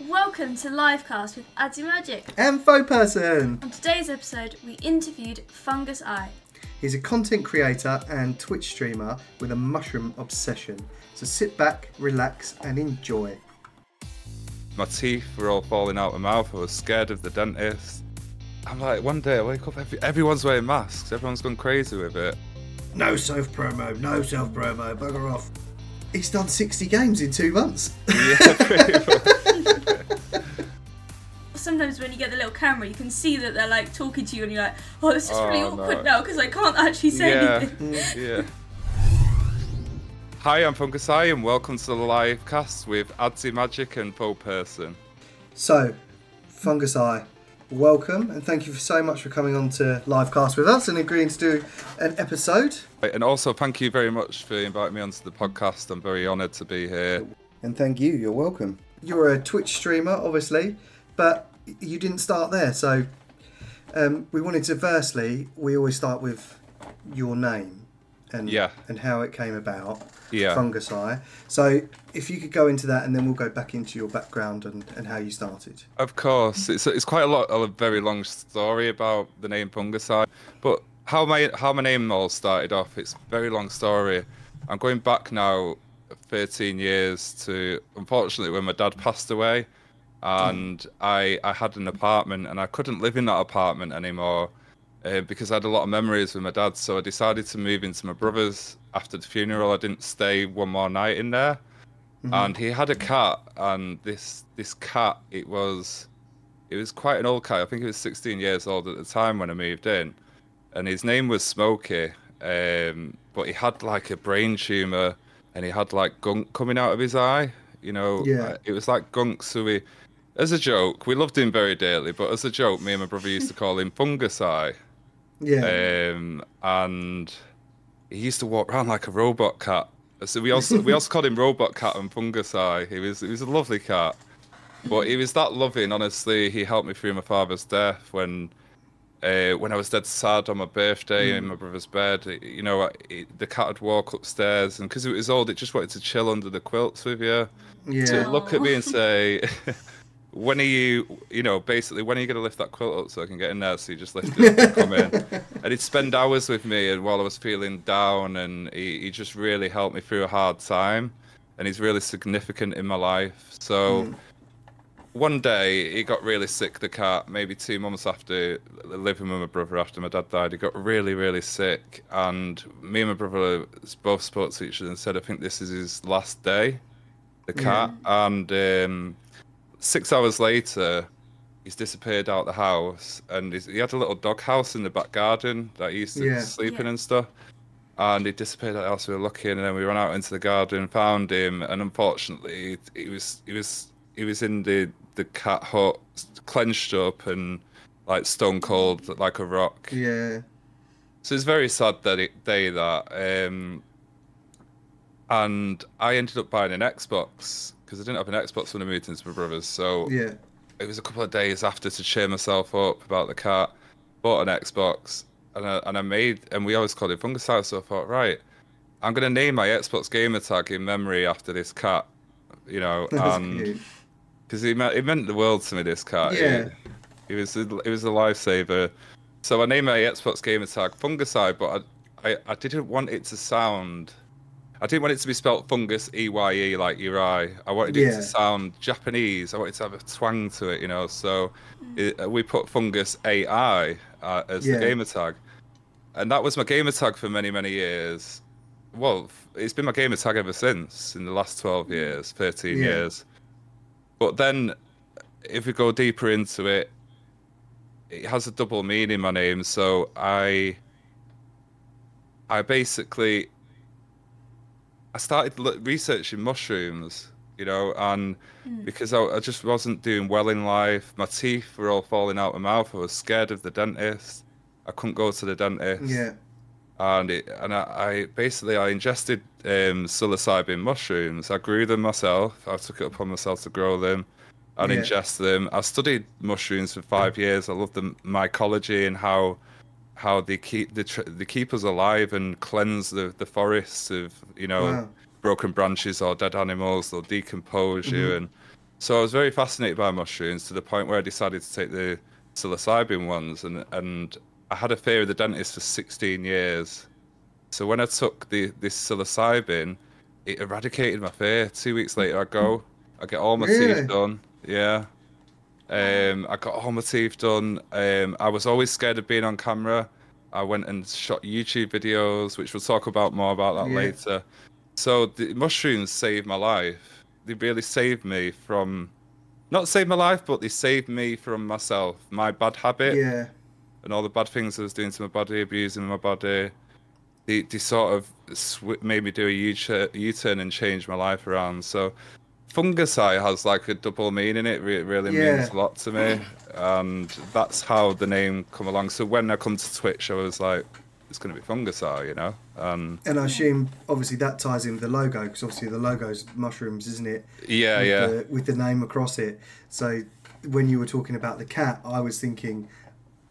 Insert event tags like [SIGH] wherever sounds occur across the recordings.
Welcome to Livecast with Adzy Magic. And Faux Person. On today's episode, we interviewed Fungusai. He's a content creator and Twitch streamer with a mushroom obsession. So sit back, relax, and enjoy. My teeth were all falling out of my mouth. I was scared of the dentist. I'm like, one day I wake up, every, everyone's wearing masks. Everyone's gone crazy with it. No self promo, no self promo, bugger off. He's done 60 games in two months. Yeah, pretty [LAUGHS] much. [LAUGHS] Sometimes when you get the little camera, you can see that they're like talking to you, and you're like, "Oh, this is really Oh, awkward no. now because I can't actually say yeah, anything." [LAUGHS] yeah. Hi, I'm Fungusai, and welcome to the live cast with Adzy Magic and Poe Person. So, Fungusai, welcome and thank you so much for coming on to Livecast with us and agreeing to do an episode. And also, thank you very much for inviting me onto the podcast. I'm very honoured to be here. And thank you, you're welcome. You're a Twitch streamer, obviously, but you didn't start there. So, um, we wanted to firstly, we always start with your name and Yeah. and how it came about. Yeah. Fungusai. So, if you could go into that, and then we'll go back into your background and, and how you started. Of course, it's it's quite a lot, a very long story about the name Fungusai, but how my how my name all started off. It's a very long story. I'm going back now, 13 years to unfortunately when my dad passed away, and I I had an apartment and I couldn't live in that apartment anymore. Uh, because I had a lot of memories with my dad, so I decided to move into my brother's after the funeral. I didn't stay one more night in there. And he had a cat and this this cat it was it was quite an old cat. I think it was 16 years old at the time when i moved in. And his name was smokey um, but he had like a brain tumor and he had like gunk coming out of his eye you know Yeah. it was like gunk so we as a joke we loved him very dearly but as a joke me and my brother used to call him fungus eye Yeah. um, and he used to walk around like a robot cat. So we also we also called him Robot Cat and Fungus Eye. He was he was a lovely cat, but he was that loving. Honestly, he helped me through my father's death when. Uh, when I was dead sad on my birthday in my brother's bed, you know, it, the cat would walk upstairs, and because it was old, it just wanted to chill under the quilts with you yeah. to look at me and [LAUGHS] say, [LAUGHS] "When are you? You know, basically, when are you going to lift that quilt up so I can get in there?" So you just lift it and come in, [LAUGHS] and he'd spend hours with me, and while I was feeling down, and he, he just really helped me through a hard time, and he's really significant in my life. So. One day he got really sick. The cat, maybe two months after living with my brother after my dad died, he got really, really sick. And me and my brother both spoke to each other and said, "I think this is his last day." The cat, and um, six hours later, he's disappeared out the house, and he's, he had a little dog house in the back garden that he used to Yeah. sleep in Yeah. and stuff. And he disappeared out the house. We were looking, and then we ran out into the garden, found him, and unfortunately, he was he was he was in the the cat hut, clenched up and like stone cold, like a rock. yeah. So it's very sad that it, day that. Um, and I ended up buying an Xbox because I didn't have an Xbox when I moved into my brother's. So Yeah. it was a couple of days after to cheer myself up about the cat. Bought an Xbox and I, and I made and we always called it Fungicide. So I thought, right, I'm gonna name my Xbox gamer tag in memory after this cat. You know, [LAUGHS] That's and cute. Because it meant, it meant the world to me. This cat, Yeah. it, it was a, it was a lifesaver. So I named my Xbox gamer tag Fungusai, but I, I I didn't want it to sound. I didn't want it to be spelt fungus e y e like your eye. I wanted it to sound Japanese. I wanted to have a twang to it, you know. So mm. it, uh, we put fungus AI uh, as Yeah. the gamer tag, and that was my gamer tag for many many years. Well, it's been my gamer tag ever since in the last twelve mm. years, thirteen Yeah. years. But then, if we go deeper into it, it has a double meaning. My name, so I, I basically, I started researching mushrooms, you know, and hmm. because I, I just wasn't doing well in life, my teeth were all falling out of my mouth. I was scared of the dentist. I couldn't go to the dentist Yeah. And it and I, I basically I ingested um, psilocybin mushrooms. I grew them myself. I took it upon myself to grow them and Yeah. ingest them. I studied mushrooms for five years. I love the mycology and how how they keep the tr- they keep us alive and cleanse the the forests of you know Wow. broken branches or dead animals. They'll decompose you and So I was very fascinated by mushrooms to the point where I decided to take the psilocybin ones, and and I had a fear of the dentist for 16 years. So when I took the this psilocybin, it eradicated my fear. Two weeks later, I go, I get all my Really? teeth done. Yeah. Um, I got all my teeth done. Um, I was always scared of being on camera. I went and shot YouTube videos, which we'll talk about more about that Yeah. later. So the mushrooms saved my life. They really saved me from, not saved my life, but they saved me from myself, my bad habit, Yeah. And all the bad things I was doing to my body, abusing my body. They, they sort of sw- made me do a U-turn, U-turn and change my life around. So Fungusai has like a double meaning. It re- really Yeah. means a lot to me, and that's how the name come along. So when I come to Twitch, I was like, it's going to be Fungusai, you know. And And I assume obviously that ties in with the logo because obviously the logo's mushrooms, isn't it? yeah, with yeah. The, with the name across it. So when you were talking about the cat, I was thinking,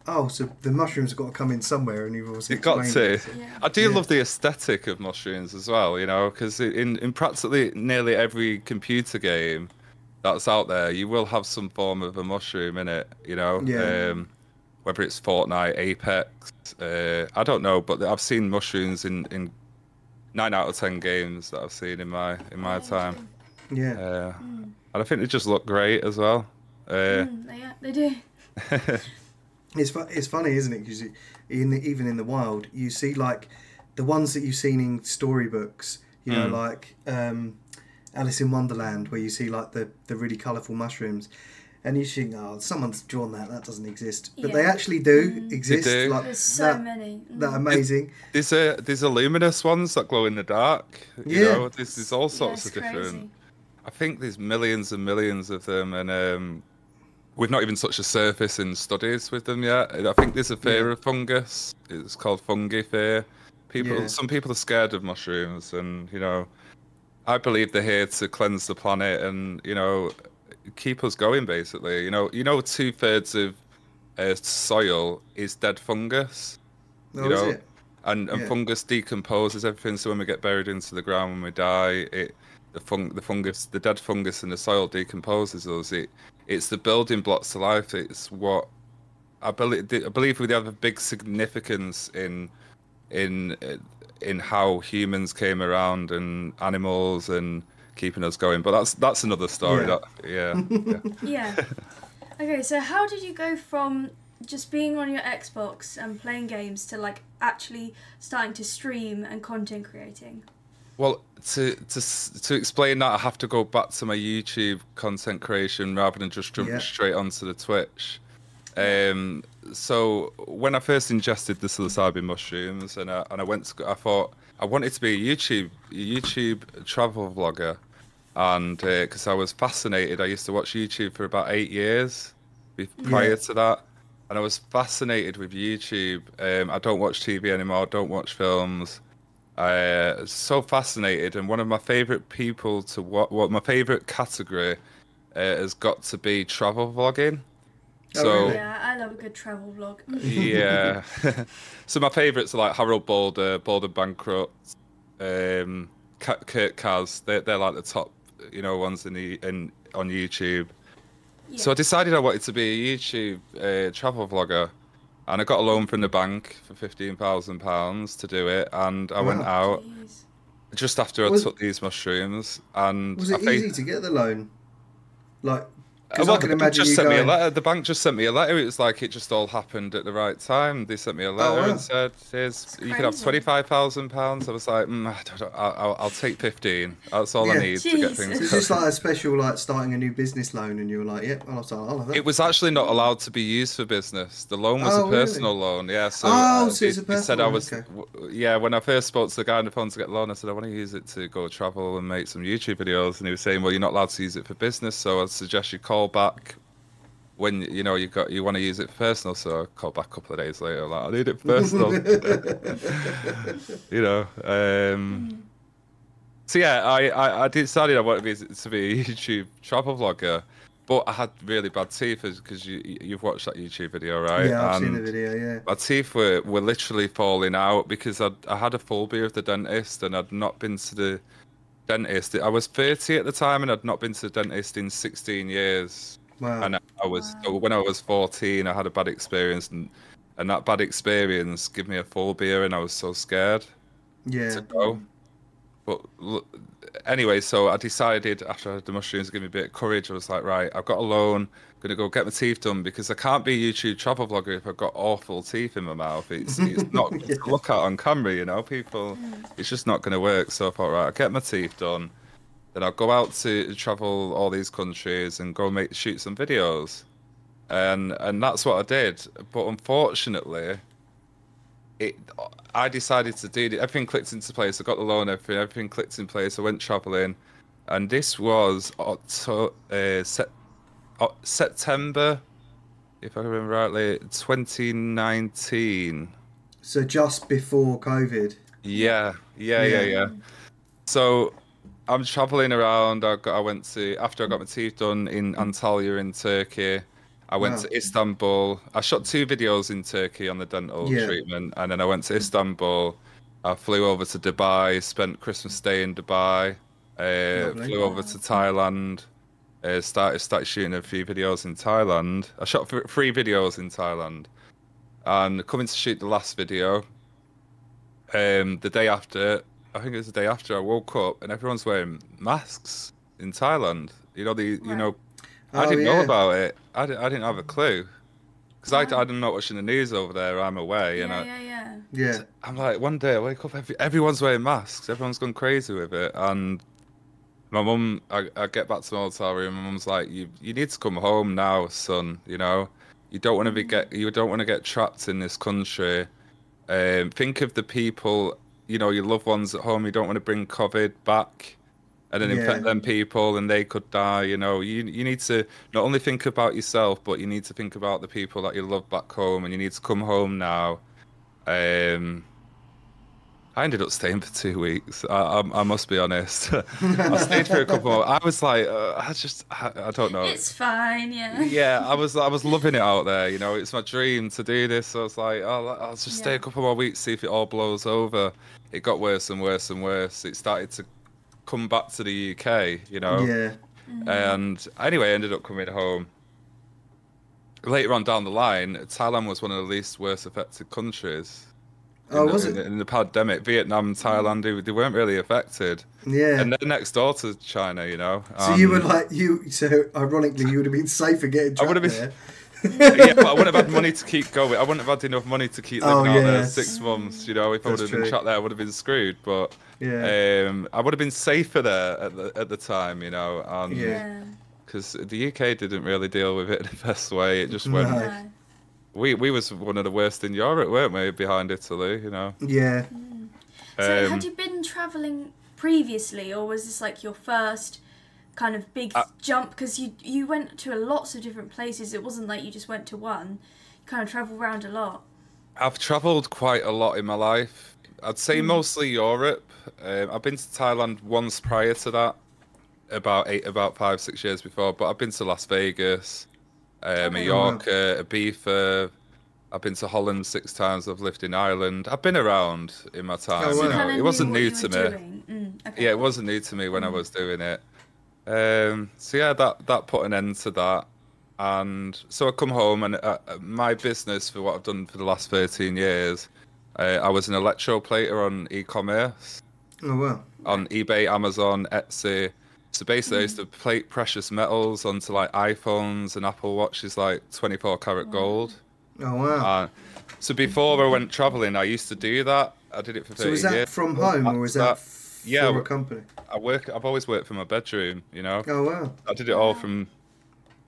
oh, so the mushrooms have got to come in somewhere, and you've obviously It got to. it. Yeah. I do Yeah. love the aesthetic of mushrooms as well, you know, because in, in practically nearly every computer game that's out there, you will have some form of a mushroom in it, you know. Yeah. Um, whether it's Fortnite, Apex, uh, I don't know, but I've seen mushrooms in, in nine out of ten games that I've seen in my in my time, Yeah. uh, and I think they just look great as well. Uh, Mm, they, they do. [LAUGHS] It's fu- it's funny, isn't it? Because in the, even in the wild, you see like the ones that you've seen in storybooks. You know, Mm. like um, Alice in Wonderland, where you see like the the really colourful mushrooms, and you think, oh, someone's drawn that. That doesn't exist, but they actually do exist. do. Like There's so that, many. Mm. that amazing. There's a there's a luminous ones that glow in the dark. You Yeah. know, there's, there's all sorts it's of different. crazy. I think there's millions and millions of them, and um, we've not even touched the surface in studies with them yet. I think there's a fear Yeah. of fungus. It's called fungi fear. People, Yeah. some people are scared of mushrooms, and you know, I believe they're here to cleanse the planet and you know, keep us going. Basically, you know, you know, two thirds of uh, soil is dead fungus Oh, you know, it? and, and Yeah. fungus decomposes everything. So when we get buried into the ground, when we die, it the fung the fungus, the dead fungus in the soil decomposes us. It it's the building blocks to life. It's what I believe. I believe we have a big significance in in uh, in how humans came around and animals and keeping us going. But that's that's another story. Yeah. That yeah. yeah. [LAUGHS] Yeah. Okay, so how did you go from just being on your Xbox and playing games to like actually starting to stream and content creating? Well, to to to explain that, I have to go back to my YouTube content creation rather than just jumping Yeah. straight onto the Twitch. Um, so when I first ingested the psilocybin mushrooms, and I, and I went, to, I thought I wanted to be a YouTube a YouTube travel vlogger, and because I was fascinated, I used to watch YouTube for about eight years prior Yeah. to that, and I was fascinated with YouTube. Um, I don't watch TV anymore. I Don't watch films. Uh, so fascinated, and one of my favorite people to what what my favorite category uh, has got to be travel vlogging. Oh, So really? Yeah, I love a good travel vlog. yeah. [LAUGHS] [LAUGHS] so my favourites are like Harald Baldr, Boulder Bankrupt, um, Ka- Kurt Caz. They're, they're like the top, you know, ones in the in on YouTube. So I decided I wanted to be a YouTube uh, travel vlogger, and I got a loan from the bank for fifteen thousand pounds to do it, and I went out Jeez. just after I Was- took these mushrooms, and Was I it fa- easy to get the loan? Like, because well, I can the bank imagine just you sent me a letter. The bank just sent me a letter. It was like it just all happened at the right time. They sent me a letter wow. and said, "Here's you can have twenty five thousand pounds." I was like, mm, I don't, I'll, I'll, "I'll take fifteen. That's all I Yeah. need to get things." So it's just like a special, like starting a new business loan, and you were like, "Yep, I'll I'll have that." It was actually not allowed to be used for business. The loan was Oh, a really? personal loan, yeah. So, Oh, uh, so it's a they- they said personal I loan, was, okay. w- yeah. When I first spoke to the guy on the phone to get the loan, I said I want to use it to go travel and make some YouTube videos, and he was saying, "Well, you're not allowed to use it for business, so I'd suggest you call back when you know you got you want to use it for personal." So I called back a couple of days later, like I need it personal, [LAUGHS] [LAUGHS] you know. Um, so yeah, I, I, I decided I wanted to be, to be a [LAUGHS] YouTube travel vlogger, but I had really bad teeth because you you've watched that YouTube video, right? yeah, I've seen the video. Yeah. My teeth were, were literally falling out because I I had a phobia of the dentist and I'd not been to the dentist. I was 30 at the time, and I'd not been to the dentist in 16 years. Wow. And I was Wow. when I was 14, I had a bad experience, and and that bad experience gave me a phobia, and I was so scared yeah. to go. But anyway, so I decided after the mushrooms, give me a bit of courage. I was like, right, I've got a loan, gonna go get my teeth done because I can't be a YouTube travel vlogger if I've got awful teeth in my mouth. It's it's not [LAUGHS] to look at on camera, you know. People, it's just not gonna work. So I thought, right, I'll get my teeth done, then I'll go out to travel all these countries and go make shoot some videos, and and that's what I did. But unfortunately, it I decided to do it. Everything clicked into place. I got the loan, everything, everything clicked in place. I went traveling, and this was October, uh, September, if I remember rightly, 2019. So just before COVID. Yeah, yeah, yeah, Yeah. yeah. So I'm traveling around. I, got, I went to after I got my teeth done in Antalya in Turkey. I went Wow. to Istanbul. I shot two videos in Turkey on the dental Yeah. treatment, and then I went to Istanbul. I flew over to Dubai. Spent Christmas Day in Dubai. Uh, flew over to Thailand. Uh, started started shooting a few videos in Thailand. I shot three videos in Thailand, and coming to shoot the last video. Um, the day after, I think it was the day after, I woke up and everyone's wearing masks in Thailand. You know the you Right. know I Oh, didn't know about it. I didn't, I didn't have a clue because Wow. I I'm not know watching the news over there. I'm away, Yeah, and I, yeah, yeah. Yeah. I'm like, one day I wake up, every, everyone's wearing masks, everyone's gone crazy with it, and my mum, I, I get back to my hotel room, and my mum's like, you you need to come home now, son. You know, you don't want to be get, you don't want to get trapped in this country. Um, think of the people, you know, your loved ones at home. You don't want to bring COVID back. And then infect them people, and they could die. You know, you you need to not only think about yourself, but you need to think about the people that you love back home, and you need to come home now. Um, I ended up staying for two weeks. I, I, I must be honest. [LAUGHS] I stayed for a couple. More. I was like, uh, I just, I, I don't know. It's fine, yeah. Yeah, I was, I was loving it out there. You know, it's my dream to do this. So I was like, oh, I'll just stay a couple more weeks, see if it all blows over. It got worse and worse and worse. It started to come back to the UK. You know. Yeah. And anyway, I ended up coming home. Later on down the line, Thailand was one of the least worst affected countries. In Oh, the- was in, it? In the pandemic, Vietnam, Thailand, they, they weren't really affected. Yeah. And they're next door to China, you know. so you were Um, like you. So ironically, you would have been safer getting I trapped would have there. been- yeah, but I wouldn't have had money to keep going. I wouldn't have had enough money to keep living Oh, out there six months. You know, if I would That's have been true. trapped there, I would have been screwed. But Yeah. um, I would have been safer there at the at the time, you know. And Yeah. Yeah. because the UK didn't really deal with it in [LAUGHS] the best way. It just went. No. No. We we was one of the worst in Europe, weren't we? Behind Italy, you know. Yeah. So Um, had you been traveling previously, or was this like your first kind of big Uh, jump? Because you you went to lots of different places. It wasn't like you just went to one. You kind of traveled around a lot. I've travelled quite a lot in my life. I'd say mostly Europe. Um, I've been to Thailand once prior to that, about eight, about five, six years before. But I've been to Las Vegas, um, Okay. a Ibiza. I've been to Holland six times. I've lived in Ireland. I've been around in my time. Oh, you know. It wasn't new to me. Mm, okay. Yeah, it wasn't new to me when I was doing it. Um, so yeah, that that put an end to that, and so I come home and uh, uh, my business for what I've done for the last thirteen years, uh, I was an electroplater on e-commerce Oh wow. on eBay, Amazon, Etsy. So basically, I used to plate precious metals onto like iPhones and Apple Watches, like twenty-four karat gold. Oh wow. Uh, so before I went traveling, I used to do that. I did it for so thirty was that years. from home or was that, That- f- yeah, for a w- company? I work. I've always worked from my bedroom. You know. Oh wow. I did it all from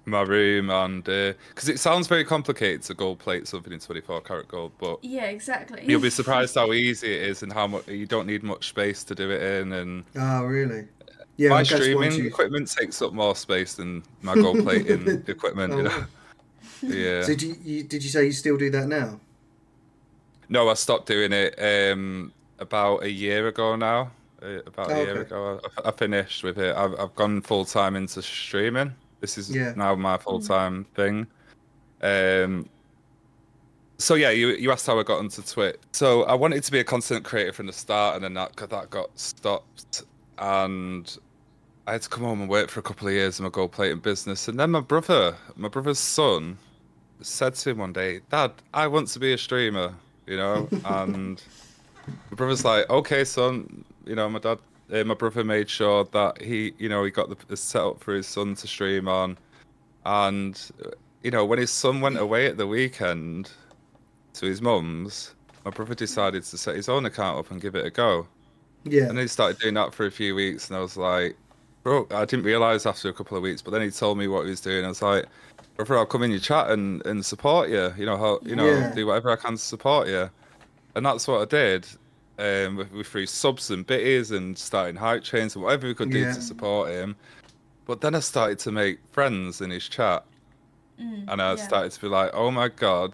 my room, and because it sounds very complicated to gold plate something in 24 karat gold, but Yeah, exactly. you'll be [LAUGHS] surprised how easy it is and how much you don't need much space to do it in. And Oh really? Yeah. my I guess once streaming equipment takes up more space than my gold plating [LAUGHS] equipment. Oh, You know? Yeah. So you, you, did you say you still do that now? No, I stopped doing it um, about a year ago now. Uh, about a Oh, year okay. ago, I, I finished with it. I've, I've gone full time into streaming. This is Yeah. now my full time thing. Um, so yeah, you you asked how I got into Twitch. So I wanted to be a content creator from the start, and then that that got stopped and I had to come home and work for a couple of years in my gold plating business. And then my brother, my brother's son, said to him one day, Dad, I want to be a streamer, you know? [LAUGHS] and my brother's like, okay, son, you know, my dad, uh, my brother made sure that he, you know, he got the, the setup for his son to stream on. And, you know, when his son went away at the weekend to his mum's, my brother decided to set his own account up and give it a go. Yeah. And then he started doing that for a few weeks, and I was like, bro, I didn't realize after a couple of weeks, but then he told me what he was doing. I was like, brother, I'll come in your chat and, and support you. You know, how, you know, Yeah. do whatever I can to support you. And that's what I did. Um, with, with free subs and bitties and starting hype chains and whatever we could do Yeah. to support him. But then I started to make friends in his chat, Mm, and I yeah. started to be like, oh my god,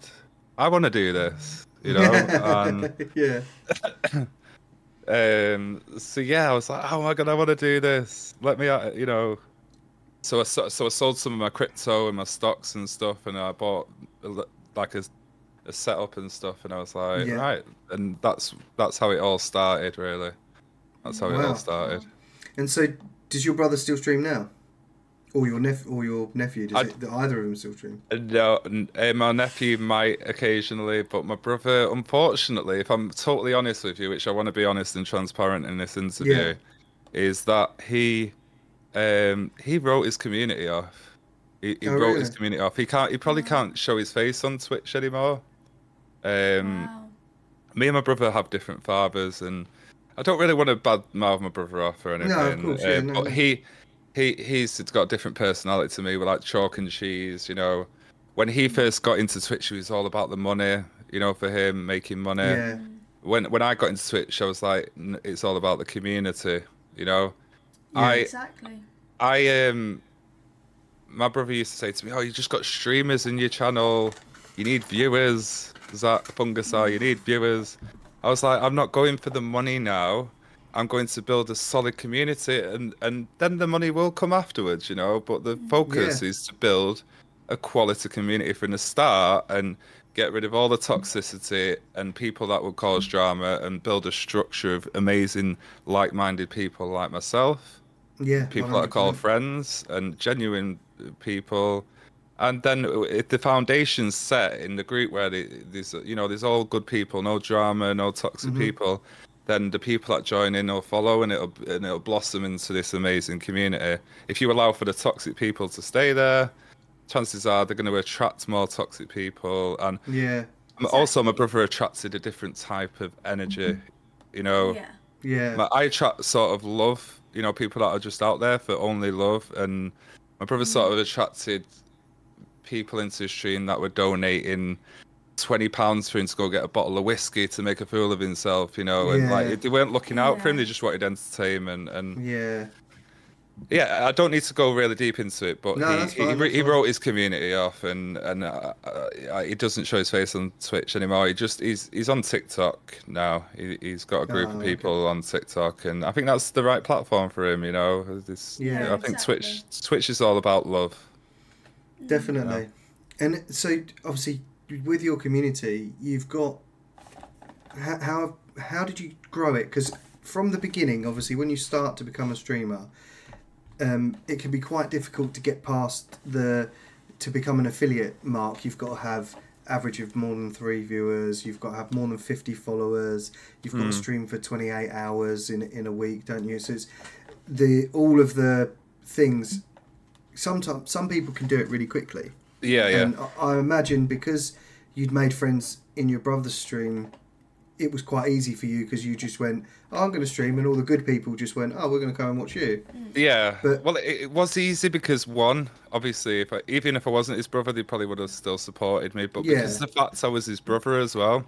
I want to do this. You [LAUGHS] know, and yeah. [LAUGHS] um, so yeah, I was like, oh my god, I want to do this. Let me, you know. So I so I sold some of my crypto and my stocks and stuff, and I bought like a, a setup and stuff, and I was like, Yeah. right, and that's that's how it all started, really. That's how it all started. And so, does your brother still stream now? Or your nep- or your nephew? Does I- it, do either of them still stream? No, uh, my nephew might occasionally, but my brother, unfortunately, if I'm totally honest with you, which I want to be honest and transparent in this interview, Yeah. is that he um he wrote his community off. He, he Oh, wrote his community off. He can't. He probably can't show his face on Twitch anymore. Um, Wow. me and my brother have different fathers, and I don't really want to badmouth my brother off or anything. of course, yeah, uh, no, but no. he he he's got a different personality to me. We're like chalk and cheese, you know. When he first got into Twitch, it was all about the money, you know, for him making money. Yeah. When when I got into Twitch, I was like, it's all about the community, you know. Yeah. I exactly. I um my brother used to say to me, "Oh, you just got streamers in your channel. You need viewers. Is that Fungusai? You need viewers." I was like, "I'm not going for the money now. I'm going to build a solid community, and and then the money will come afterwards, you know. But the focus Yeah. is to build a quality community from the start and." Get rid of all the toxicity and people that will cause drama, and build a structure of amazing, like-minded people like myself Yeah. people that are called 100%. friends and genuine people and then if the foundation's set in the group where the, there's you know there's all good people no drama no toxic Mhm. people then the people that join in will follow and it'll and it'll blossom into this amazing community if you allow for the toxic people to stay there chances are they're going to attract more toxic people and Yeah. also my brother attracted a different type of energy mm-hmm. you know Yeah. Yeah. my, I attract sort of love, you know, people that are just out there for only love. And my brother sort mm-hmm. of attracted people into his stream that were donating twenty pounds for him to go get a bottle of whiskey to make a fool of himself, you know, and Yeah. like they weren't looking out for him; they just wanted entertainment. And yeah. yeah, I don't need to go really deep into it, but No, he, he, he, he wrote his community off, and and uh, uh, he doesn't show his face on Twitch anymore. He just he's he's on TikTok now. He, he's got a group Oh, of okay. people on TikTok, and I think that's the right platform for him. You know, this, Yeah, I think exactly. Twitch Twitch is all about love. Definitely. And so, obviously, with your community, you've got how how, how did you grow it? Because from the beginning, obviously, when you start to become a streamer, um, it can be quite difficult to get past the to become an affiliate mark. You've got to have average of more than three viewers. You've got to have more than fifty followers. You've got to Mm. stream for twenty eight hours in in a week, don't you? So it's the all of the things. Sometimes some people can do it really quickly. Yeah, yeah, And I- I imagine because you'd made friends in your brother's stream, it was quite easy for you because you just went, oh, I'm going to stream, and all the good people just went, oh, we're going to come and watch you. yeah. But- well, it, it was easy because one, obviously, if I, even if I wasn't his brother, they probably would have still supported me. But Yeah. because of the fact I was his brother as well,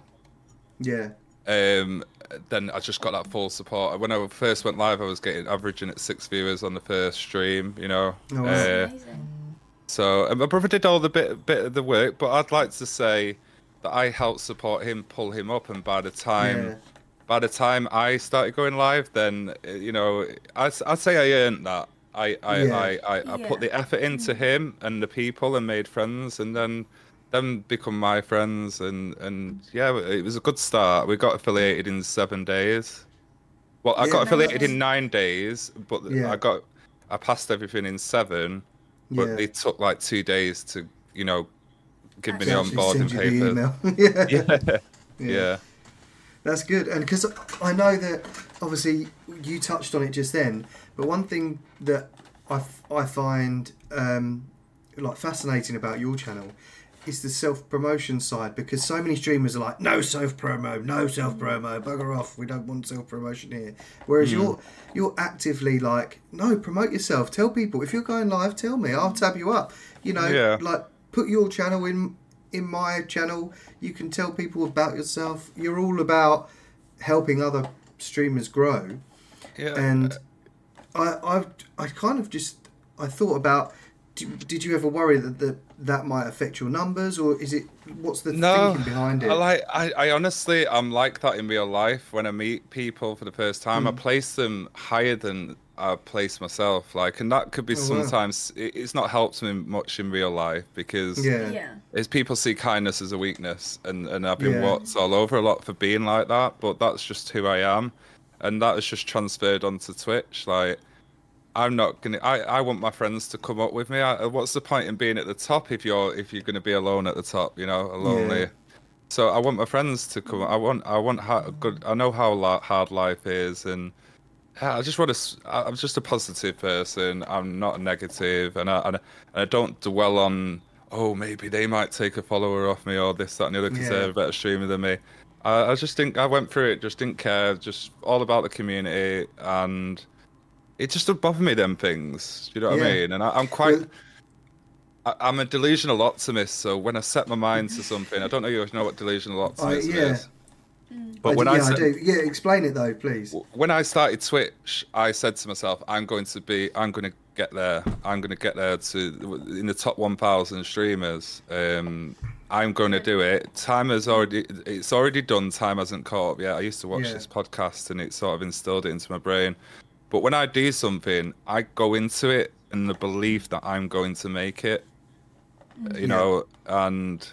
Yeah, um, then I just got that full support. When I first went live, I was getting averaging at six viewers on the first stream. You know, Oh, wow. uh, Amazing. So and my brother did all the bit bit of the work, but I'd like to say that I helped support him, pull him up, and by the time Yeah. by the time I started going live, then uh, you know, I'd, I'd say I earned that. I I, Yeah. I, I, I Yeah. put the effort into him and the people and made friends, and then them become my friends, and and yeah, it was a good start. We got affiliated in seven days. Well, I Yeah. got affiliated Nice. in nine days, but Yeah. I got I passed everything in seven. But Yeah. it took like two days to, you know, give me the onboarding send you the papers. email. [LAUGHS] yeah. Yeah. yeah. That's good, and because I know that obviously you touched on it just then, but one thing that I, f- I find um, like fascinating about your channel is the self promotion side because so many streamers are like, no self promo, no self promo, mm. bugger off, we don't want self promotion here. Whereas mm. you're you're actively like, no, promote yourself, tell people if you're going live, tell me, I'll tab you up. You know, Yeah. like put your channel in in my channel. You can tell people about yourself. You're all about helping other streamers grow Yeah. and I, I, I kind of just I thought about. Did, did you ever worry that, that that might affect your numbers, or is it what's the no, thinking behind it? I like. I, I honestly, I'm like that in real life. When I meet people for the first time, I Hmm. place them higher than I place myself. Like, and that could be Oh, wow. sometimes. It, it's not helped me much in real life because yeah, Yeah. is people see kindness as a weakness, and and I've been Yeah. what's all over a lot for being like that. But that's just who I am, and that has just transferred onto Twitch. Like, I'm not gonna. I, I want my friends to come up with me. I, uh, what's the point in being at the top if you're if you're gonna be alone at the top? You know, lonely. Yeah. So I want my friends to come. I want. I want how good. I know how la- hard life is, and I just want to. I'm just a positive person. I'm not negative, and I and I, and I don't dwell on. Oh, maybe they might take a follower off me, or this, that, and the other, because Yeah. they're a better streamer than me. I, I just think I went through it. Just didn't care. Just all about the community, and it just don't bother me. Them things. Do you know what I mean? And I, I'm quite. Well- I, I'm a delusional optimist, so when I set my mind to something, I don't know if you know what delusional optimism yeah. is. But I, when do- I yeah, I do. Yeah, explain it though, please. when I started Twitch, I said to myself, I'm going to be, I'm going to get there. I'm going to get there to in the top 1,000 streamers. Um, I'm going to do it. Time has already, it's already done. Time hasn't caught up yet. I used to watch Yeah. this podcast and it sort of instilled it into my brain. But when I do something, I go into it in the belief that I'm going to make it. You know, and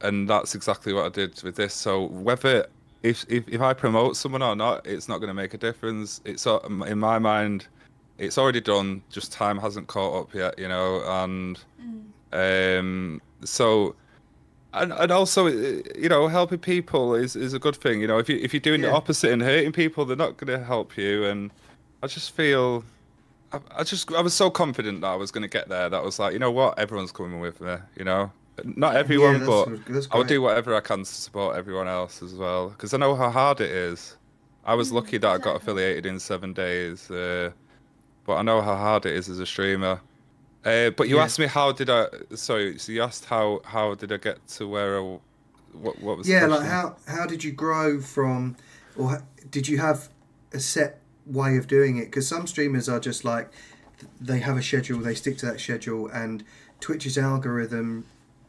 and that's exactly what I did with this. So whether if if, if I promote someone or not, it's not going to make a difference. It's in my mind, it's already done. Just time hasn't caught up yet, you know. And um, so and and also, uh, you know, helping people is is a good thing. You know, if you if you're doing the opposite and hurting people, they're not going to help you. And I just feel. I, I just I was so confident that I was going to get there that I was like, you know what, everyone's coming with me, you know, not everyone, that's- but that's I'll do whatever I can to support everyone else as well because I know how hard it is. I was lucky that I got affiliated in seven days, uh, but I know how hard it is as a streamer. Uh, but you Yeah. asked me how did I? Sorry, so you asked how how did I get to where I? What what was? Yeah, like how how did you grow from, or did you have a set way of doing it? Because some streamers are just like they have a schedule, they stick to that schedule, and Twitch's algorithm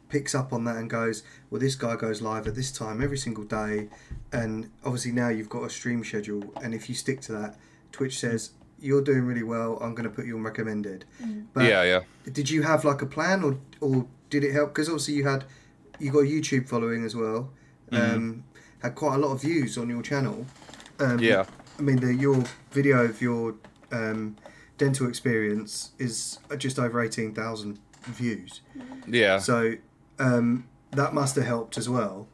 picks up on that and goes, well, this guy goes live at this time every single day, and obviously now you've got a stream schedule, and if you stick to that, Twitch says you're doing really well. I'm going to put you on recommended. But yeah, yeah. did you have like a plan, or or did it help? Because obviously you had you got a YouTube following as well. Mm-hmm. Um, had quite a lot of views on your channel. Um, Yeah. I mean, the, your video of your um, dental experience is just over eighteen thousand views. Yeah. So um, that must have helped as well.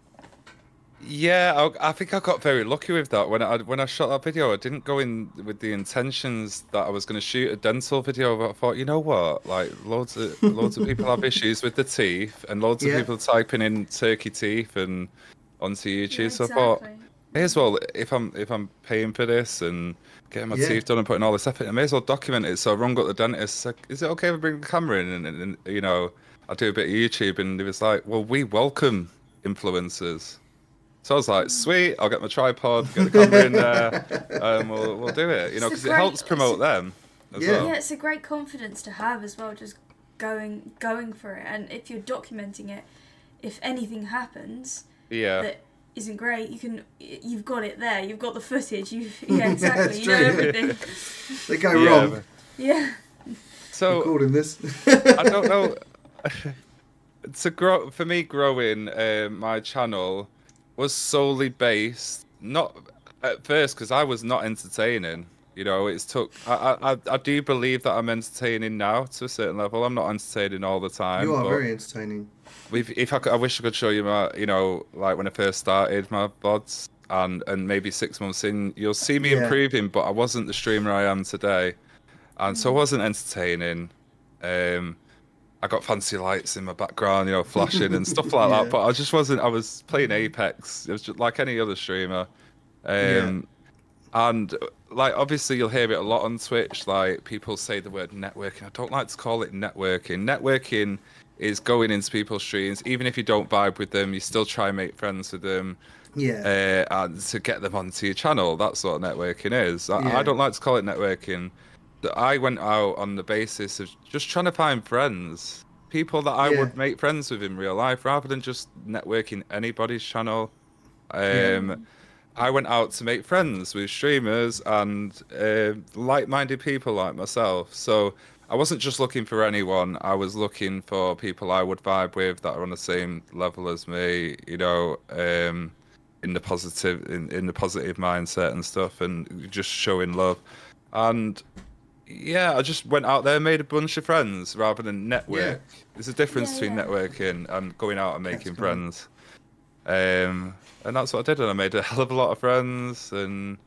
Yeah, I, I think I got very lucky with that. When I when I shot that video, I didn't go in with the intentions that I was going to shoot a dental video. But I thought, you know what, like loads of loads of people have [LAUGHS] issues with the teeth, and loads Yeah. of people typing in turkey teeth and onto YouTube. Yeah, so I thought, exactly. May as well if I'm if I'm paying for this and getting my Yeah. teeth done and putting all this effort, I may as well document it. So I rung up the dentist. Like, is it okay if I bring the camera in and, and, and you know I do a bit of YouTube? And he was like, well, we welcome influencers. So I was like, hmm. sweet, I'll get my tripod, get the camera in there, and [LAUGHS] um, we'll, we'll do it. You know, because it helps promote them as Yeah. well. Yeah, it's a great confidence to have as well, just going going for it. And if you're documenting it, if anything happens Yeah. that isn't great, you can you've got it there. You've got the footage. You [LAUGHS] [LAUGHS] yeah exactly. That's you know true. everything. [LAUGHS] They go Yeah, wrong. but- Yeah. So Recording this. I don't know. to grow for me, growing uh, my channel was solely based not at first because I was not entertaining. You know, it's took. I, I I do believe that I'm entertaining now to a certain level. I'm not entertaining all the time. You are but very entertaining. If, if I, could, I wish I could show you my, you know, like when I first started my VODs, and and maybe six months in, you'll see me Yeah. improving. But I wasn't the streamer I am today, and so I wasn't entertaining. Um, I got fancy lights in my background, you know, flashing and stuff like [LAUGHS] Yeah. that. But I just wasn't. I was playing Apex. It was just like any other streamer. Um, And like obviously you'll hear it a lot on Twitch. Like people say the word networking. I don't like to call it networking. Networking is going into people's streams, even if you don't vibe with them, you still try and make friends with them Yeah. uh, and to get them onto your channel. That's what networking is. I, Yeah. I don't like to call it networking. I went out on the basis of just trying to find friends, people that I Yeah. would make friends with in real life, rather than just networking anybody's channel. Um, I went out to make friends with streamers and uh, like-minded people like myself. So I wasn't just looking for anyone. I was looking for people I would vibe with that are on the same level as me. You know, um, in the positive, in, in the positive mindset and stuff, and just showing love. And yeah, I just went out there, and made a bunch of friends rather than network. Yeah. There's a difference Yeah, between yeah. networking and going out and making cool. friends. Um, and that's what I did, and I made a [LAUGHS] hell of a lot of friends, and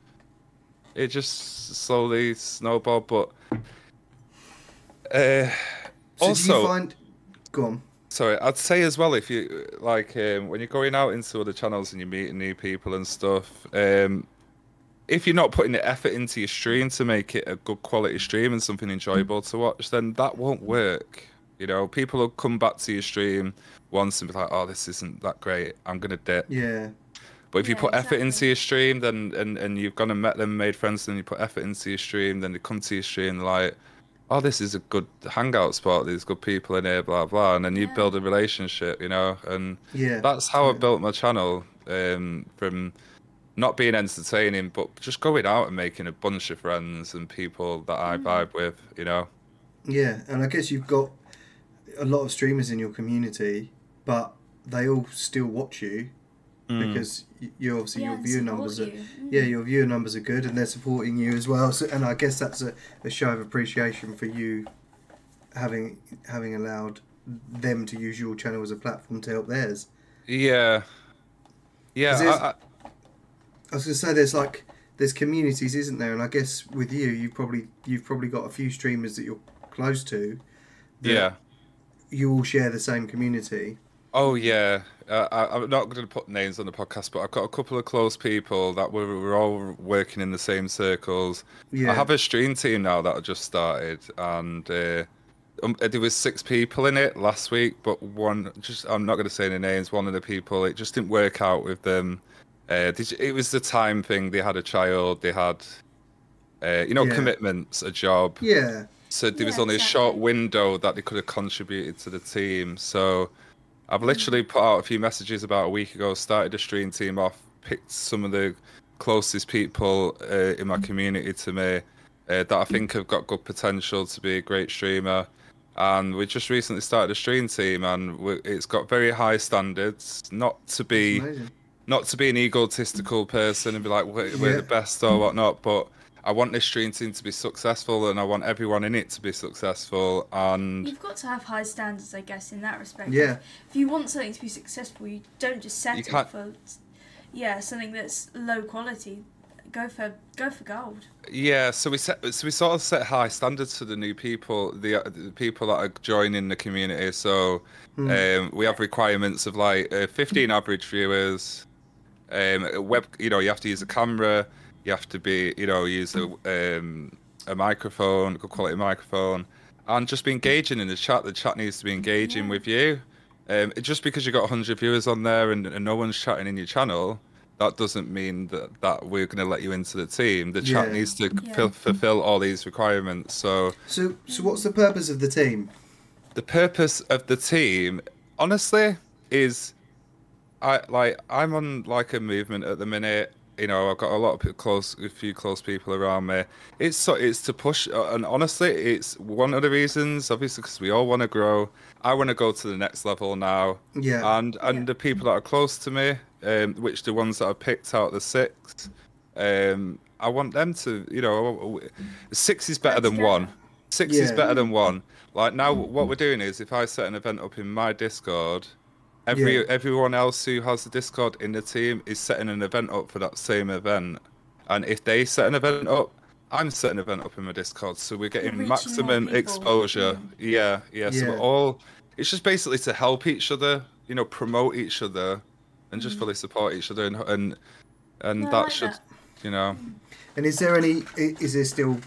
it just slowly snowballed. But uh, so do also, you find? Go on. sorry, I'd say as well if you like um, when you're going out into other channels and you're meeting new people and stuff. Um, if you're not putting the effort into your stream to make it a good quality stream and something enjoyable to watch, then that won't work. You know, people will come back to your stream once and be like, "Oh, this isn't that great. I'm gonna dip." Yeah. But if you Yeah, put effort into your stream, then and, and you've gone and met them, made friends, and you put effort into your stream, then they come to your stream like, oh, this is a good hangout spot. There's good people in here, blah blah, and then you Yeah. build a relationship, you know, and Yeah. that's how I built my channel um, from not being entertaining, but just going out and making a bunch of friends and people that I vibe with, you know. Yeah, and I guess you've got a lot of streamers in your community, but they all still watch you Mm. because y- you obviously Yeah, your and viewer support numbers are you. Mm. yeah your viewer numbers are good and they're supporting you as well. So and I guess that's a, a show of appreciation for you having having allowed them to use your channel as a platform to help theirs. Yeah. yeah. I, I, I was gonna say there's like there's communities, isn't there? And I guess with you, you've probably you've probably got a few streamers that you're close to. that yeah. You all share the same community. Oh yeah, uh, I, I'm not going to put names on the podcast, but I've got a couple of close people that we're all working in the same circles. Yeah. I have a stream team now that I just started, and uh, um, there was six people in it last week, but one just I'm not going to say any names. One of the people it just didn't work out with them. Uh, they, it was the time thing. They had a child. They had, uh, you know, Yeah. commitments, a job. Yeah. So there was Yeah, only a short window that they could have contributed to the team. So I've literally put out a few messages about a week ago, started a stream team off, picked some of the closest people uh, in my community to me uh, that I think have got good potential to be a great streamer. And we just recently started a stream team, and it's got very high standards. Not to be not to be an egotistical person and be like we're, we're the best or whatnot, but I want this stream team to be successful and I want everyone in it to be successful. And You've got to have high standards, I guess, in that respect. Yeah. If you want something to be successful, you don't just You settle can't- for, yeah, something that's low quality. Go for go for gold. yeah, so we set so we sort of set high standards for the new people, the, the people that are joining the community. So um, we have requirements of like uh, 15 average viewers. Um, web, you know, you have to use a camera. You have to be, you know, use a um, a microphone, good quality microphone, and just be engaging in the chat. The chat needs to be engaging Yeah. with you. Um, just because you got 100 viewers on there and, and no one's chatting in your channel, that doesn't mean that, that we're going to let you into the team. The chat Yeah. needs to Yeah. ful- fulfill all these requirements. So So, so what's the purpose of the team? the purpose of the team, honestly, is I like I'm on like a movement at the minute. You know, I've got a lot of close, a few close people around me. It's so it's to push, uh, and honestly, it's one of the reasons. Obviously, because we all want to grow. I want to go to the next level now. Yeah. And and Yeah. the people that are close to me, um, which the ones that I picked out the six, um, I want them to, you know, six is better Work than one. together. Six is better than one. Like now, what we're doing is, if I set an event up in my Discord, every Yeah. everyone else who has the Discord in the team is setting an event up for that same event. And if they set an event up, I'm setting an event up in my Discord, so we're getting reaching more maximum exposure. Mm. Yeah, yeah. So we're all. It's just basically to help each other, you know, promote each other, and just fully support each other, and and and Mm. Yeah, that like should, that. you know. And is there any? Is there still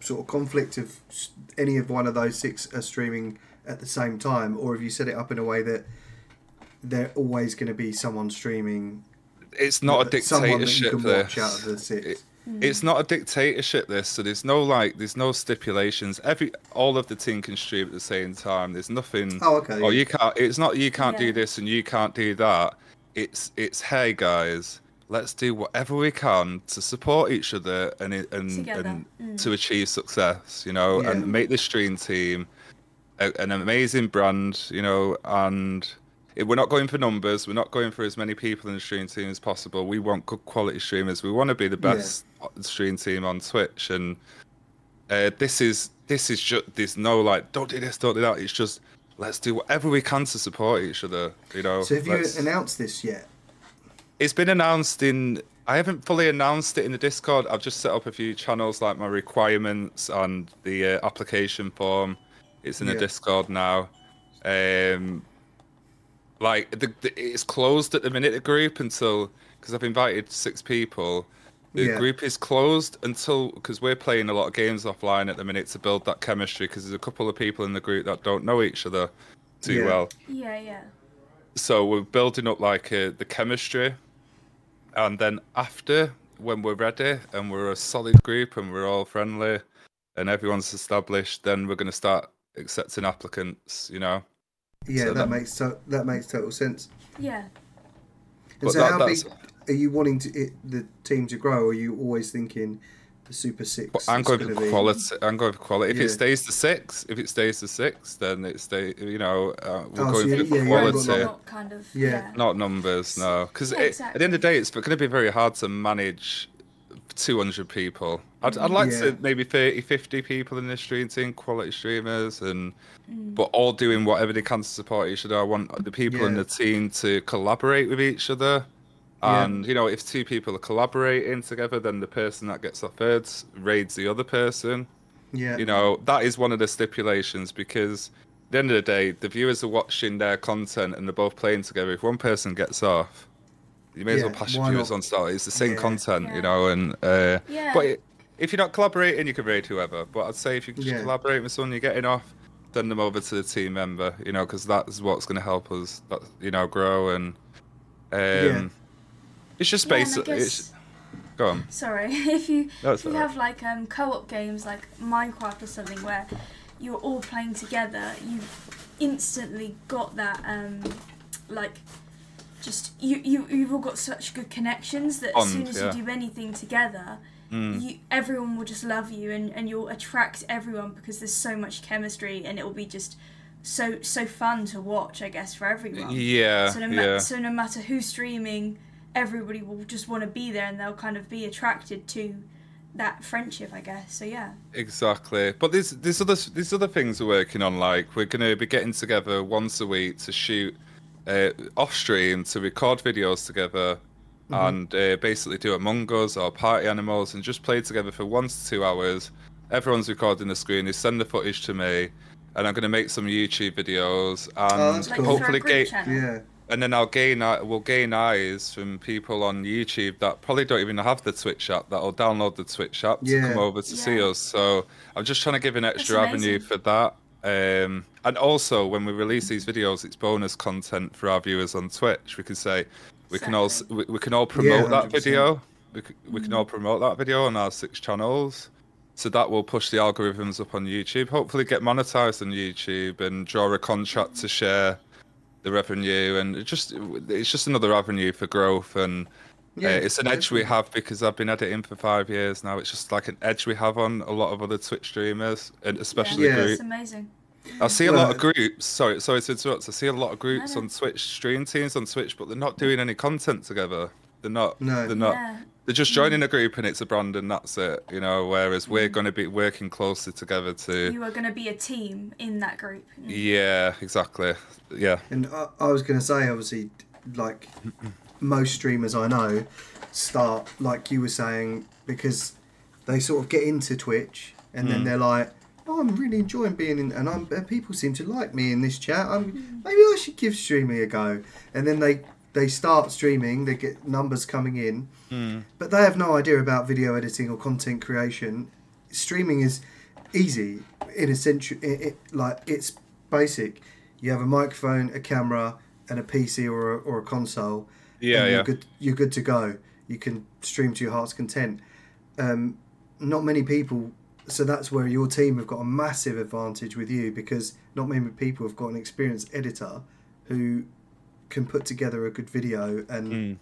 sort of conflict of s- any of one of those six are streaming at the same time, or have you set it up in a way that they're always going to be someone streaming? It's not a someone that you dictatorship. can This. watch out of the six. It- It's not a dictatorship. This, so there's no like, there's no stipulations. Every all of the team can stream at the same time. There's nothing. Oh, okay, Oh, yeah. you can't. It's not you can't Yeah. do this and you can't do that. It's it's hey guys, let's do whatever we can to support each other and it- and Together. and mm. to achieve success. You know, Yeah. and make the stream team a, an amazing brand. You know, and. We're not going for numbers. We're not going for as many people in the stream team as possible. We want good quality streamers. We want to be the Yeah. best stream team on Twitch, and uh, this is this is just there's no like don't do this, don't do that. It's just let's do whatever we can to support each other. You know. So have you announced this yet? it's been announced in. I haven't fully announced it in the Discord. I've just set up a few channels like my requirements and the uh, application form. It's in Yeah. the Discord now. Um, like the, the, it's closed at the minute. The group until because I've invited six people. The Yeah. group is closed until because we're playing a lot of games offline at the minute to build that chemistry. Because there's a couple of people in the group that don't know each other too Yeah. well Yeah, yeah. so we're building up like uh, the chemistry and then after when we're ready and we're a solid group and we're all friendly and everyone's established then we're going to start accepting applicants you know Yeah, So that, that- makes to- that makes total sense. Yeah. And But so, that- how big are you wanting to it, the team to grow? Or are you always thinking the Super Six? but i'm is going for quality i'm going for quality if Yeah. it stays the six if it stays the six then it stay you know uh, we're Oh, going you- for yeah, you haven't quality like- Not kind of. Yeah. Yeah. not numbers no because Yeah, at the end of the day it's going to be very hard to manage 200 people i'd, I'd like Yeah. to maybe 30 50 people in the stream team quality streamers and Mm. but all doing whatever they can to support each other i want the people in the team to collaborate with each other Yeah. and you know if two people are collaborating together then the person that gets off first raids the other person Yeah, you know that is one of the stipulations because at the end of the day the viewers are watching their content and they're both playing together if one person gets off you may as well pass your why viewers not? on start it's the same Yeah. content Yeah. you know and uh Yeah. but it, if you're not collaborating you can raid whoever but i'd say if you can just Yeah. collaborate with someone you're getting off send them over to the team member you know because that's what's going to help us that you know grow and um Yeah. it's just Yeah, and I basic guess- go on Sorry, [LAUGHS] if you No, if you alright. have like um co-op games like Minecraft or something where you're all playing together, you've instantly got that um like just you you you've all got such good connections that as soon as yeah. you do anything together, mm. you everyone will just love you and and you'll attract everyone because there's so much chemistry and it will be just so so fun to watch, I guess, for everyone. yeah So no, ma- yeah so no matter who's streaming, everybody will just want to be there and they'll kind of be attracted to that friendship, I guess. So yeah. Exactly, but there's there's other there's other things we're working on. Like we're gonna be getting together once a week to shoot uh, off stream to record videos together, and uh, basically do Among Us or Party Animals and just play together for one to two hours. Everyone's recording the screen. They send the footage to me, and I'm gonna make some YouTube videos and that's Like cool. hopefully group get yeah, and then I'll gain we'll gain eyes from people on YouTube that probably don't even have the Twitch app that'll download the Twitch app to Yeah. come over to see us. So I'm just trying to give an extra avenue for that. Um, and also when we release these videos, it's bonus content for our viewers on Twitch. We can say we can all we, we can all promote that video. We, we can all promote that video on our six channels. So that will push the algorithms up on YouTube. Hopefully, get monetized on YouTube and draw a contract to share the revenue. And it just it's just another avenue for growth. And Yeah, uh, it's an edge we have because I've been editing for five years now. It's just like an edge we have on a lot of other Twitch streamers, and especially Yeah. group. It's amazing. I see a lot of groups. Sorry, sorry to interrupt. I see a lot of groups on Twitch, stream teams on Twitch, but they're not doing any content together. They're not. No. They're not. Yeah. they're just joining a group and it's a brand and that's it, you know. Whereas we're going to be working closely together to. You are going to be a team in that group. Yeah, exactly. Yeah. And I, I was going to say, obviously, like [LAUGHS] most streamers I know start like you were saying because they sort of get into Twitch and then hmm. they're like, "Oh, I'm really enjoying being in," and I'm and people seem to like me in this chat. I'm hmm. maybe I should give streaming a go. And then they they start streaming, they get numbers coming in, hmm. but they have no idea about video editing or content creation. Streaming is easy in a sense. It, it, like it's basic. You have a microphone, a camera, and a PC or a, or a console. Yeah, and you're good. You're good to go. You can stream to your heart's content. Um, not many people. So that's where your team have got a massive advantage with you because not many people have got an experienced editor who can put together a good video and Mm.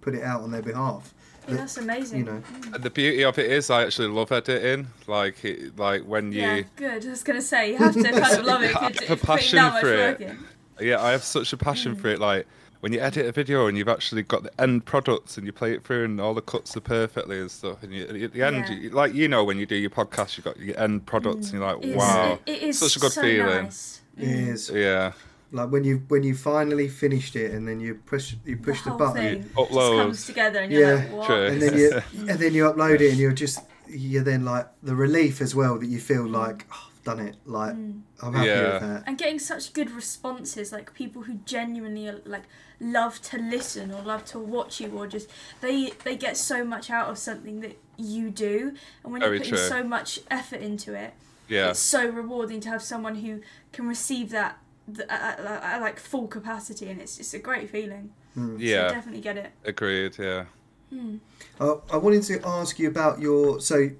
put it out on their behalf. Yeah, that's amazing. You know, And the beauty of it is, I actually love editing. Like, it, like when you. Yeah, good. I was going to say, you have to kind of love it. I have [LAUGHS] a passion for it. in. Yeah, I have such a passion for it. Like when you edit a video and you've actually got the end products and you play it through and all the cuts are perfectly and stuff, and you, at the end, Yeah. you, like you know, when you do your podcast, you've got your end product and you're like, mm. It's, wow, it, it is such a good so feeling. Nice. it mm. is Yeah, like when you when you finally finished it and then you push you push the, whole button thing You just upload. comes together and you're Yeah. like, what? True. and then you [LAUGHS] and then you upload it and you're just you're then like the relief as well that you feel like oh, I've done it like mm. I'm happy Yeah. with that and getting such good responses like people who genuinely like love to listen or love to watch you or just they they get so much out of something that you do and when Very you're putting true. so much effort into it yeah, it's so rewarding to have someone who can receive that th- at, at, at like full capacity and it's just a great feeling so yeah, definitely get it agreed. Yeah, Uh, I wanted to ask you about your. So,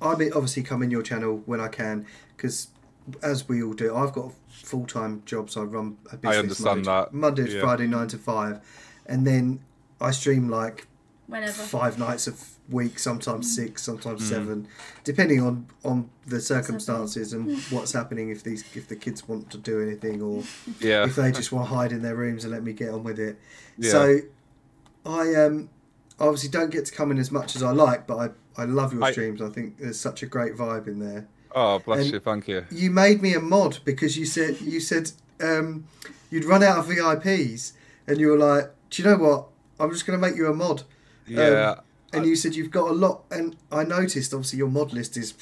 I mean, obviously come in your channel when I can because, as we all do, I've got full time jobs. I run a business. understand Monday, that. Monday to Yeah. Friday, nine to five, and then I stream like whenever five nights a week, sometimes Mm. six, sometimes seven, depending on on the circumstances and [LAUGHS] what's happening. If these if the kids want to do anything or [LAUGHS] yeah, if they just want to hide in their rooms and let me get on with it. Yeah. So I um obviously don't get to come in as much as I like, but I, I love your I- streams. I think there's such a great vibe in there. Oh, bless And- you, thank you. You made me a mod because you said you said um, you'd run out of VIPs and you were like, Do you know what? I'm just gonna make you a mod. Um, yeah, And you said you've got a lot and I noticed obviously your mod list is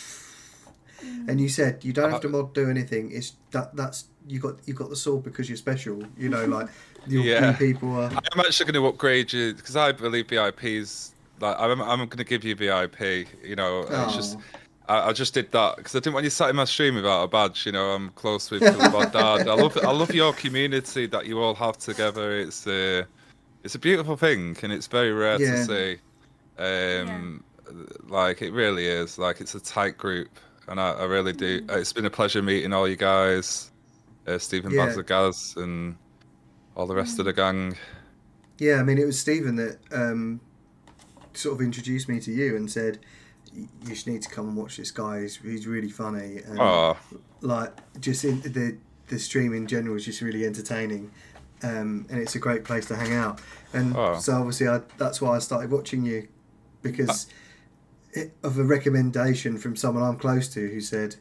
mm. and you said you don't have to uh, mod do anything. It's that that's you got you got the sword because you're special. You know, like [LAUGHS] your Yeah. people are I'm actually going to upgrade you because I believe VIPs. Like I'm, I'm going to give you VIP. You know, it's just. Aw. I, I just did that because I didn't want you sat in my stream without a badge. You know, I'm close with Philip Dad. I love, I love your community that you all have together. It's a, it's a beautiful thing, and it's very rare Yeah. to see. Um, like it really is. Like it's a tight group, and I, I really do. It's been a pleasure meeting all you guys, uh, Stephen Yeah. Bazagaz, and all the rest of the gang. Yeah, I mean, it was Stephen that um, sort of introduced me to you and said, "Y- "You just need to come and watch this guy. He's, he's really funny." And, Oh, like just in the the stream in general is just really entertaining, um, and it's a great place to hang out. And Oh. so obviously, I, that's why I started watching you because ah. it, of a recommendation from someone I'm close to who said,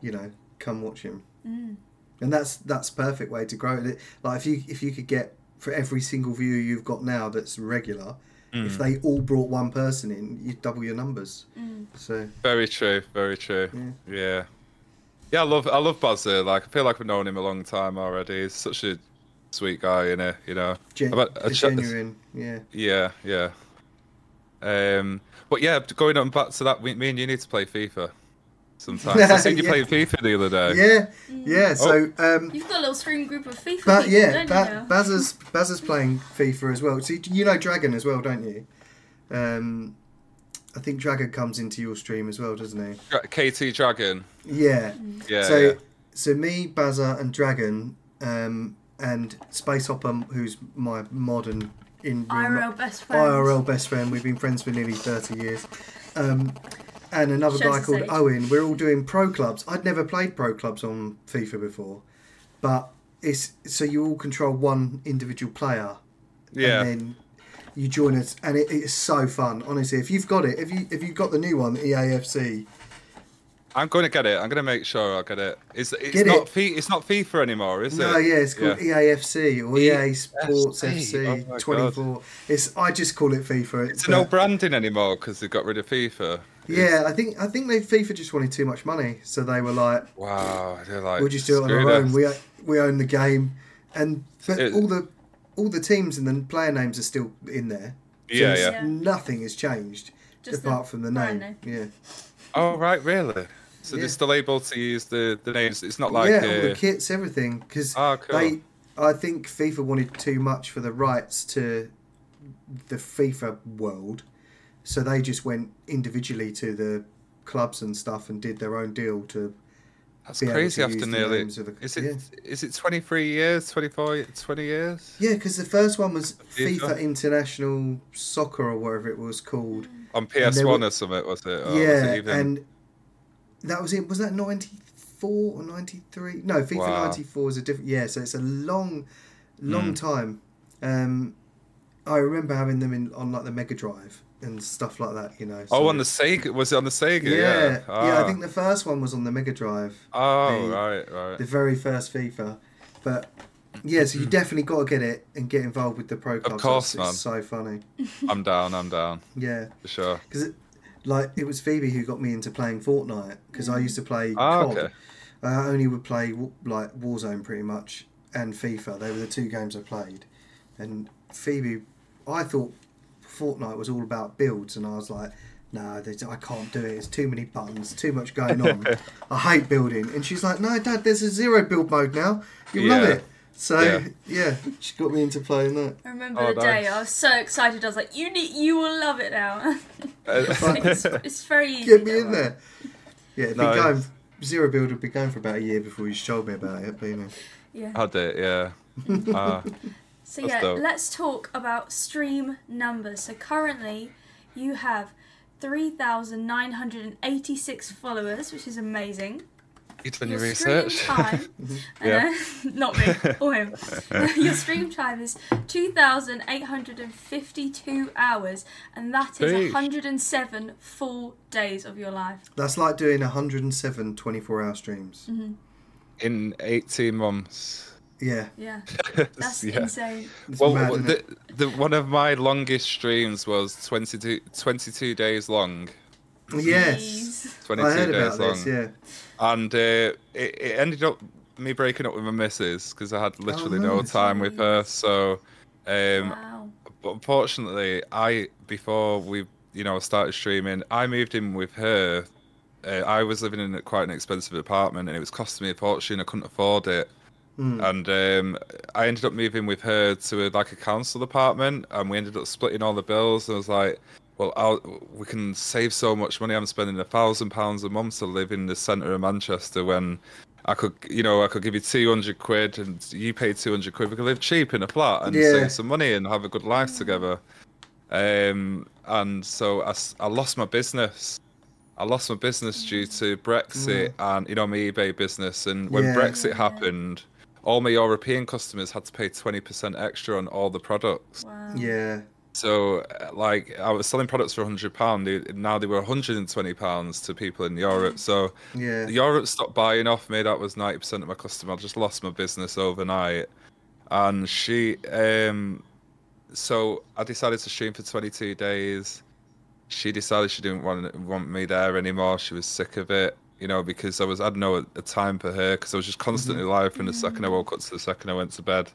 "You know, come watch him." Mm. And that's that's perfect way to grow it. Like if you if you could get for every single view you've got now that's regular, if they all brought one person in, you'd double your numbers. So Very true, very true. Yeah. yeah. I love I love Bazza. Like I feel like I've known him a long time already. He's such a sweet guy, you know. you know. gen- I've a the chat- genuine, yeah. Yeah, yeah. Um, but yeah, going on back to that, we, me and you need to play FIFA sometimes. I seen you [LAUGHS] Yeah. playing FIFA the other day. Yeah, yeah. So, um, You've got a little stream group of FIFA but people, yeah, don't ba- you? Bazza's Bazza's playing FIFA as well. See, you know Dragon as well, don't you? Um, I think Dragon comes into your stream as well, doesn't he? KT Dragon. Yeah. Yeah, so, yeah. so me, Bazza, and Dragon, um, and Space Hopper, who's my modern in IRL best friends. IRL best friend. We've been friends for nearly 30 years. Um, and another Shows guy called age. Owen. We're all doing pro clubs. I'd never played pro clubs on FIFA before, but it's so you all control one individual player. Yeah. And then you join us, and it, it's so fun. Honestly, if you've got it, if you if you've got the new one, the EAFC, I'm going to get it. I'm going to make sure I get it. It's it's Get not it. Fi- it's not FIFA anymore, is no, it? yeah, it's called EAFC or EA Sports EAFC. Oh FC my twenty four. It's I just call it FIFA. It's but- no branding anymore because they got rid of FIFA. Yeah, I think I think they FIFA just wanted too much money, so they were like, Wow, they're like we'll just do it on screw our own. We we own the game, and but It- all the all the teams and the player names are still in there. So Yeah, yeah. Yeah. Nothing has changed Just apart from the name. brand Yeah, Oh right, really? So Yeah. they're still able to use the, the names. It's not like yeah, all the kits, everything. Because Oh, ah, cool. they, I think FIFA wanted too much for the rights to the FIFA world, so they just went individually to the clubs and stuff and did their own deal to. that's be able crazy to after use the nearly. names of the- Is it yeah. is it 23 years, 24, 20 years Yeah, because the first one was FIFA. International Soccer or whatever it was called. on they PS1 were- or something? Was it? Or was yeah, it even... and that was it. Was that ninety four or ninety three? No, FIFA Wow. ninety four is a different. Yeah, so it's a long, long Hmm. time. Um, I remember having them in on like the Mega Drive and stuff like that. You know. oh, on the Sega. Was it on the Sega? Yeah, Yeah. yeah. I Ah. think the first one was on the Mega Drive, Oh the- right, right. the very first FIFA. But yeah, so you definitely got to get it and get involved with the pro clubs. Hmm. course, it's, it's so funny. [LAUGHS] I'm down. I'm down Yeah. for sure. because it, like it was Phoebe who got me into playing Fortnite because I used to play Ah, COD. okay. I only would play like Warzone pretty much and FIFA. They were the two games I played. And Phoebe, I thought Fortnite was all about builds, and I was like, no, there's- I can't do it. It's too many buttons, too much going on. [LAUGHS] I hate building. And she's like, no, Dad, there's a zero build mode now. You'll love it. So Yeah. yeah. she got me into playing that. I remember Oh, the day. I was so excited. I was like, "You need, you will love it now." [LAUGHS] it's, [LAUGHS] it's very easy. Get me in worry. there. Yeah, it'd Nice. been going. Zero build had be going for about a year before you told me about it. But you know. Yeah. Had it, yeah. Ah, So That's yeah, dope. let's talk about stream numbers. So currently, you have three thousand nine hundred and eighty-six followers, which is amazing. you done Your your stream research? time, [LAUGHS] Yeah. uh, [LAUGHS] not me [LAUGHS] or him. Your stream time is two thousand eight hundred and fifty-two hours, and that is one hundred and seven full days of your life. That's like doing 107 24 hour streams. Mm-hmm. In 18 months. Yeah. Yeah, [LAUGHS] that's yeah. insane. It's Well, mad, the, the one of my longest streams was 22, 22 days long. Yes. Jeez. 22 I heard days about long. this, yeah. And uh, it, it ended up me breaking up with my missus because I had literally no. no time with her. So, um, Wow. but unfortunately, I before we you know started streaming, I moved in with her. Uh, I was living in quite an expensive apartment, and it was costing me a fortune. I couldn't afford it, Mm. and um, I ended up moving with her to a, like a council apartment, and we ended up splitting all the bills. And I was like, "Well, I'll, we can save so much money. I'm spending a thousand pounds a month to live in the centre of Manchester when." I could, you know, I could give you two hundred quid, and you pay two hundred quid. We could live cheap in a flat and Yeah. save some money and have a good life together. Um, and so I lost my business. I lost my business due to Brexit and you know my eBay business. And when Yeah. Brexit happened, all my European customers had to pay twenty percent extra on all the products. Wow. Yeah. So, like, I was selling products for hundred pound. Now they were hundred and twenty pounds to people in Europe. So, Yeah. Europe stopped buying off me. That was ninety percent of my customer. I just lost my business overnight. And she, um, so I decided to stream for twenty two days. She decided she didn't want want me there anymore. She was sick of it, you know, because I was I don't know, a, time for her because I was just constantly live from the second I woke up to the second I went to bed,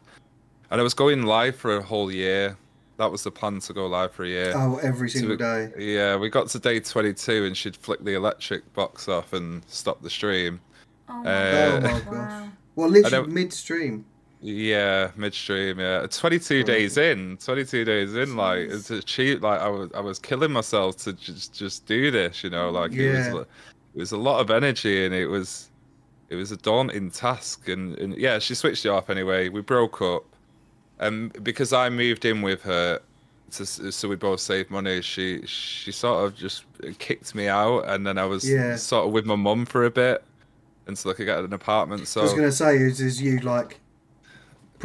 and I was going live for a whole year. That was the plan to go live for a year. Oh, every So single we- day. Yeah, we got to day 22 and she'd flick the electric box off and stop the stream. Oh my Uh, oh my God. gosh. Well, literally midstream. Yeah, midstream. Yeah, 22 days in, 22 days in, like it's a cheap. Like I was, I was killing myself to just just do this. You know, like it was, it was a lot of energy and it was, it was a daunting task. And, and yeah, she switched it off anyway. We broke up, and because I moved in with her, to, so we both saved money. She she sort of just kicked me out, and then I was Yeah. sort of with my mum for a bit until I could get an apartment. So I was going to say, is, is you like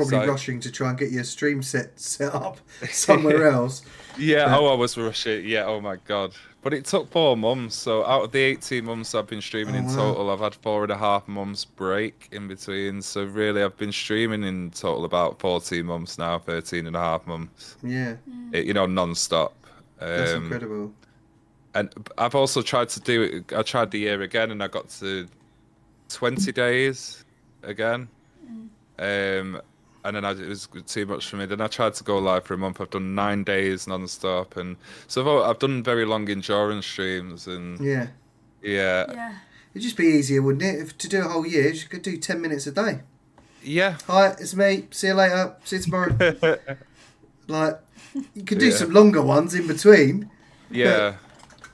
probably So- rushing to try and get your stream set set up [LAUGHS] somewhere else. Yeah, But- oh, I was rushing. Yeah, oh my god. But it took four months. So out of the 18 months I've been streaming Oh, in wow. total, I've had four and a half months break in between. So really, I've been streaming in total about 14 months now, 13 and a half months. Yeah, It, you know, non-stop. that's Um, incredible. and I've also tried to do it. I tried the year again, and I got to twenty days again. Um, and then I, it was too much for me. Then I tried to go live for a month. I've done nine days non-stop, and so I've, I've done very long endurance streams, and Yeah, yeah, Yeah. it'd just be easier, wouldn't it, if to do a whole year? You could do ten minutes a day. yeah, Hi, it's me. See you later. See you tomorrow. [LAUGHS] like, you could do Yeah. some longer ones in between. yeah.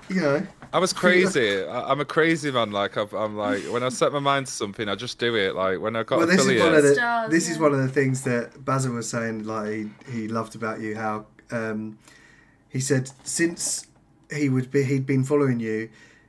You know. I was [LAUGHS] crazy. I, I'm a crazy man. Like I've, I'm like when I set my mind to something, I just do it. Like when I got Well, this is one of the Stars, this is one of the things that Basil was saying. Like he, he loved about you. How um, he said since he would be he'd been following you,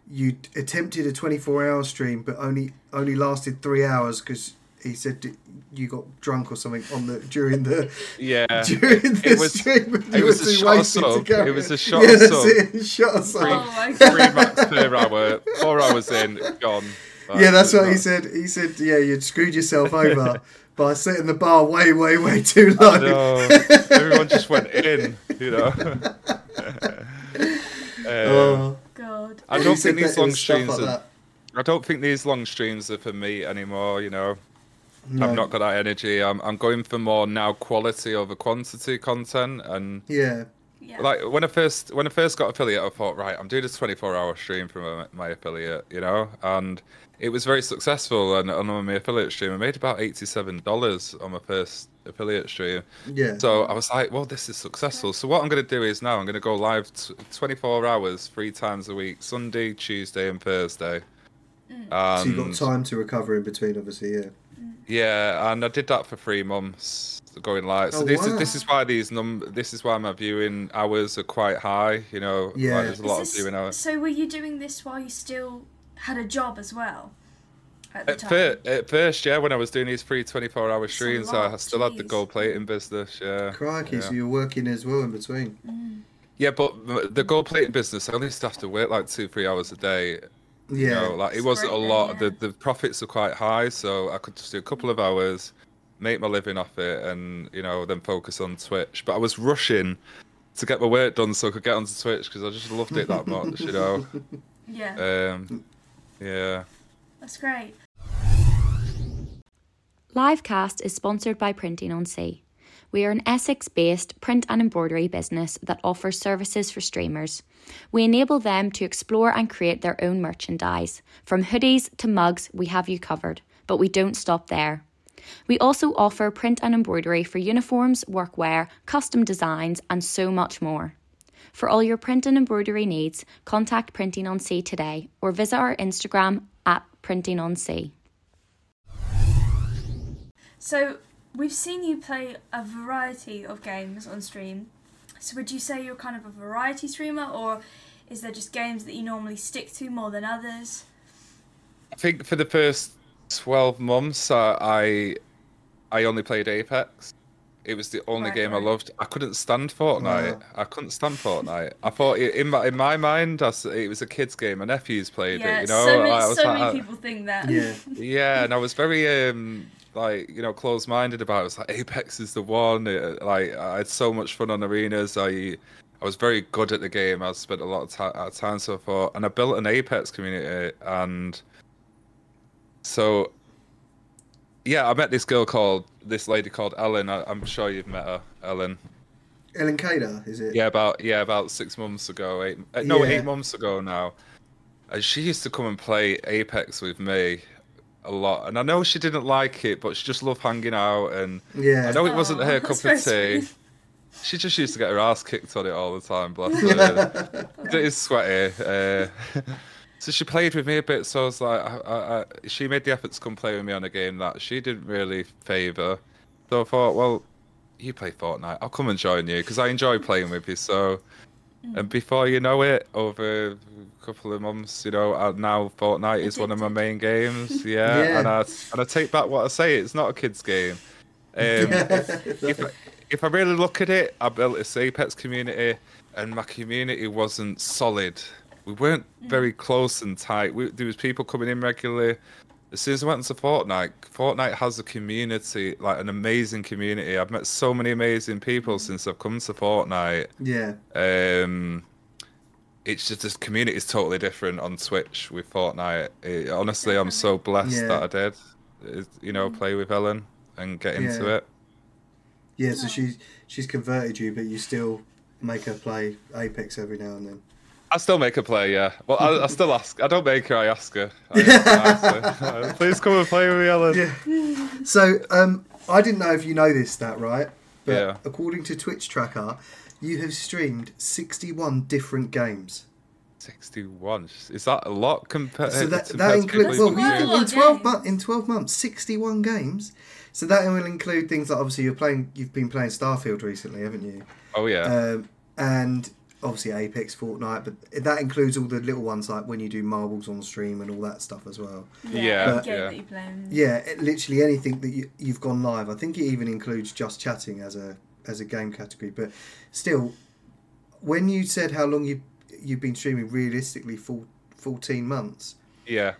you attempted a twenty four hour stream, but only only lasted three hours because he said you got drunk or something on the during the [LAUGHS] yeah, [LAUGHS] during the It was- stream. and it you was a shot of wasted sub. It was a shot yeah, of that's sub. it, shot of sub. Oh my three god. per hour. Four hours in, gone. Like, Yeah, that's it's what he said. He said, "Yeah, you'd screwed yourself [LAUGHS] over by setting the bar way, way, way too low." I know. Everyone just went in, you know. um, Oh. God. I don't think these long streams. like Are. I don't think these long streams are for me anymore. You know, No. I've not got that energy. I'm I'm going for more now quality over quantity content. And Yeah, Yeah. like when I first when I first got affiliate, I thought, right, I'm doing this 24 hour stream from my, my affiliate. You know, and it was very successful. And on my affiliate stream, I made about 87 dollars on my first affiliate stream. yeah. So I was like, well, this is successful. So what I'm going to do is now I'm going to go live t- 24 hours, three times a week, Sunday, Tuesday, and Thursday. Mm. so you got time to recover in between, obviously. Yeah. Yeah, and I did that for three months going live. So Oh, this wow. is this is why these num this is why my viewing hours are quite high. You know, Yeah. like, there's a lot Is of viewing hours. So were you doing this while you still had a job as well? At the At, time. fir- at first, yeah, when I was doing these free 24 hour streams, lot, I still had the jeez. gold plating business. Yeah, Crikey, yeah. so you're working as well in between. Mm. Yeah, but the gold plating business, I only used to have to work like two, three hours a day. You Yeah. know, like it wasn't a great then, lot. yeah. The the profits are quite high, so I could just do a couple of hours, make my living off it, and you know, then focus on Twitch. But I was rushing to get my work done so I could get onto Twitch because I just loved it that much. You know, [LAUGHS] Yeah. um, yeah. That's great. Livecast is sponsored by Printing on Sea. We are an Essex based print and embroidery business that offers services for streamers. We enable them to explore and create their own merchandise. From hoodies to mugs, we have you covered, but we don't stop there. We also offer print and embroidery for uniforms, workwear, custom designs, and so much more. For all your print and embroidery needs, contact Printing on Sea today or visit our Instagram at Printing on Sea. So we've seen you play a variety of games on stream. So would you say you're kind of a variety streamer, or is there just games that you normally stick to more than others? I think for the first twelve months, uh, I I only played Apex. It was the only Right, game I loved. I couldn't stand Fortnite. Wow. I couldn't stand Fortnite. I thought it, in my in my mind, I s it was a kids' game. My nephews played yeah, it. You know, so many, I was so like, many people think that. Yeah. yeah, and I was very um like you know close-minded about it. I was like Apex is the one. It, like I had so much fun on arenas. I I was very good at the game. I spent a lot of uh, time so far, and I built an Apex community. And so yeah, I met this girl called this lady called Ellen. I, I'm sure you've met her, Ellen. Ellen Kader, is it? Yeah, about yeah about six months ago. Eight uh, no Yeah. eight months ago now. And she used to come and play Apex with me a lot, and I know she didn't like it, but she just loved hanging out. And Yeah. I know it wasn't Aw, her cup of tea. sweet. She just used to get her ass kicked on it all the time. Bless her. [LAUGHS] it is sweaty. Uh, [LAUGHS] so she played with me a bit. So I was like, I, I, I, she made the effort to come play with me on a game that she didn't really favour. So I thought, well, you play Fortnite. I'll come and join you because I enjoy playing with you. So, and before you know it, over a couple of months, you know, uh, now Fortnite is one of my main games. Yeah, Yeah. and I and I take back what I say. It's not a kids game. [LAUGHS] if, if, if I really look at it, I built this Apex community, and my community wasn't solid. We weren't very close and tight. We, there was people coming in regularly. As soon as I went into Fortnite, Fortnite has a community, like an amazing community. I've met so many amazing people since I've come to Fortnite. Yeah. Um, it's just this community is totally different on Twitch with Fortnite. It, honestly, I'm so blessed Yeah. that I did. is, You know, play with Ellen and get into Yeah. it. Yeah, so she's she's converted you, but you still make her play Apex every now and then. I still make her play, yeah. Well, I, I still ask. I don't make her. I ask her. [LAUGHS] I ask her, "Uh, Please come and play with me, Ellen. Yeah. So um, I didn't know if you know this stat, right? But Yeah. according to Twitch Tracker, you have streamed 61 different games. Sixty-one. Is that a lot compared? So that, to that includes well, Quite a yeah, in 12 games. months. In 12 months, 61 games. So that will include things like obviously you're playing. You've been playing Starfield recently, haven't you? Oh yeah. Um, and obviously Apex, Fortnite, but that includes all the little ones like when you do marbles on stream and all that stuff as well. Yeah, any game yeah. that you play. in. Yeah, it- literally anything that you, you've gone live. I think it even includes just chatting as a as a game category. But still, when you said how long you you've been streaming, realistically, full fourteen months. yeah.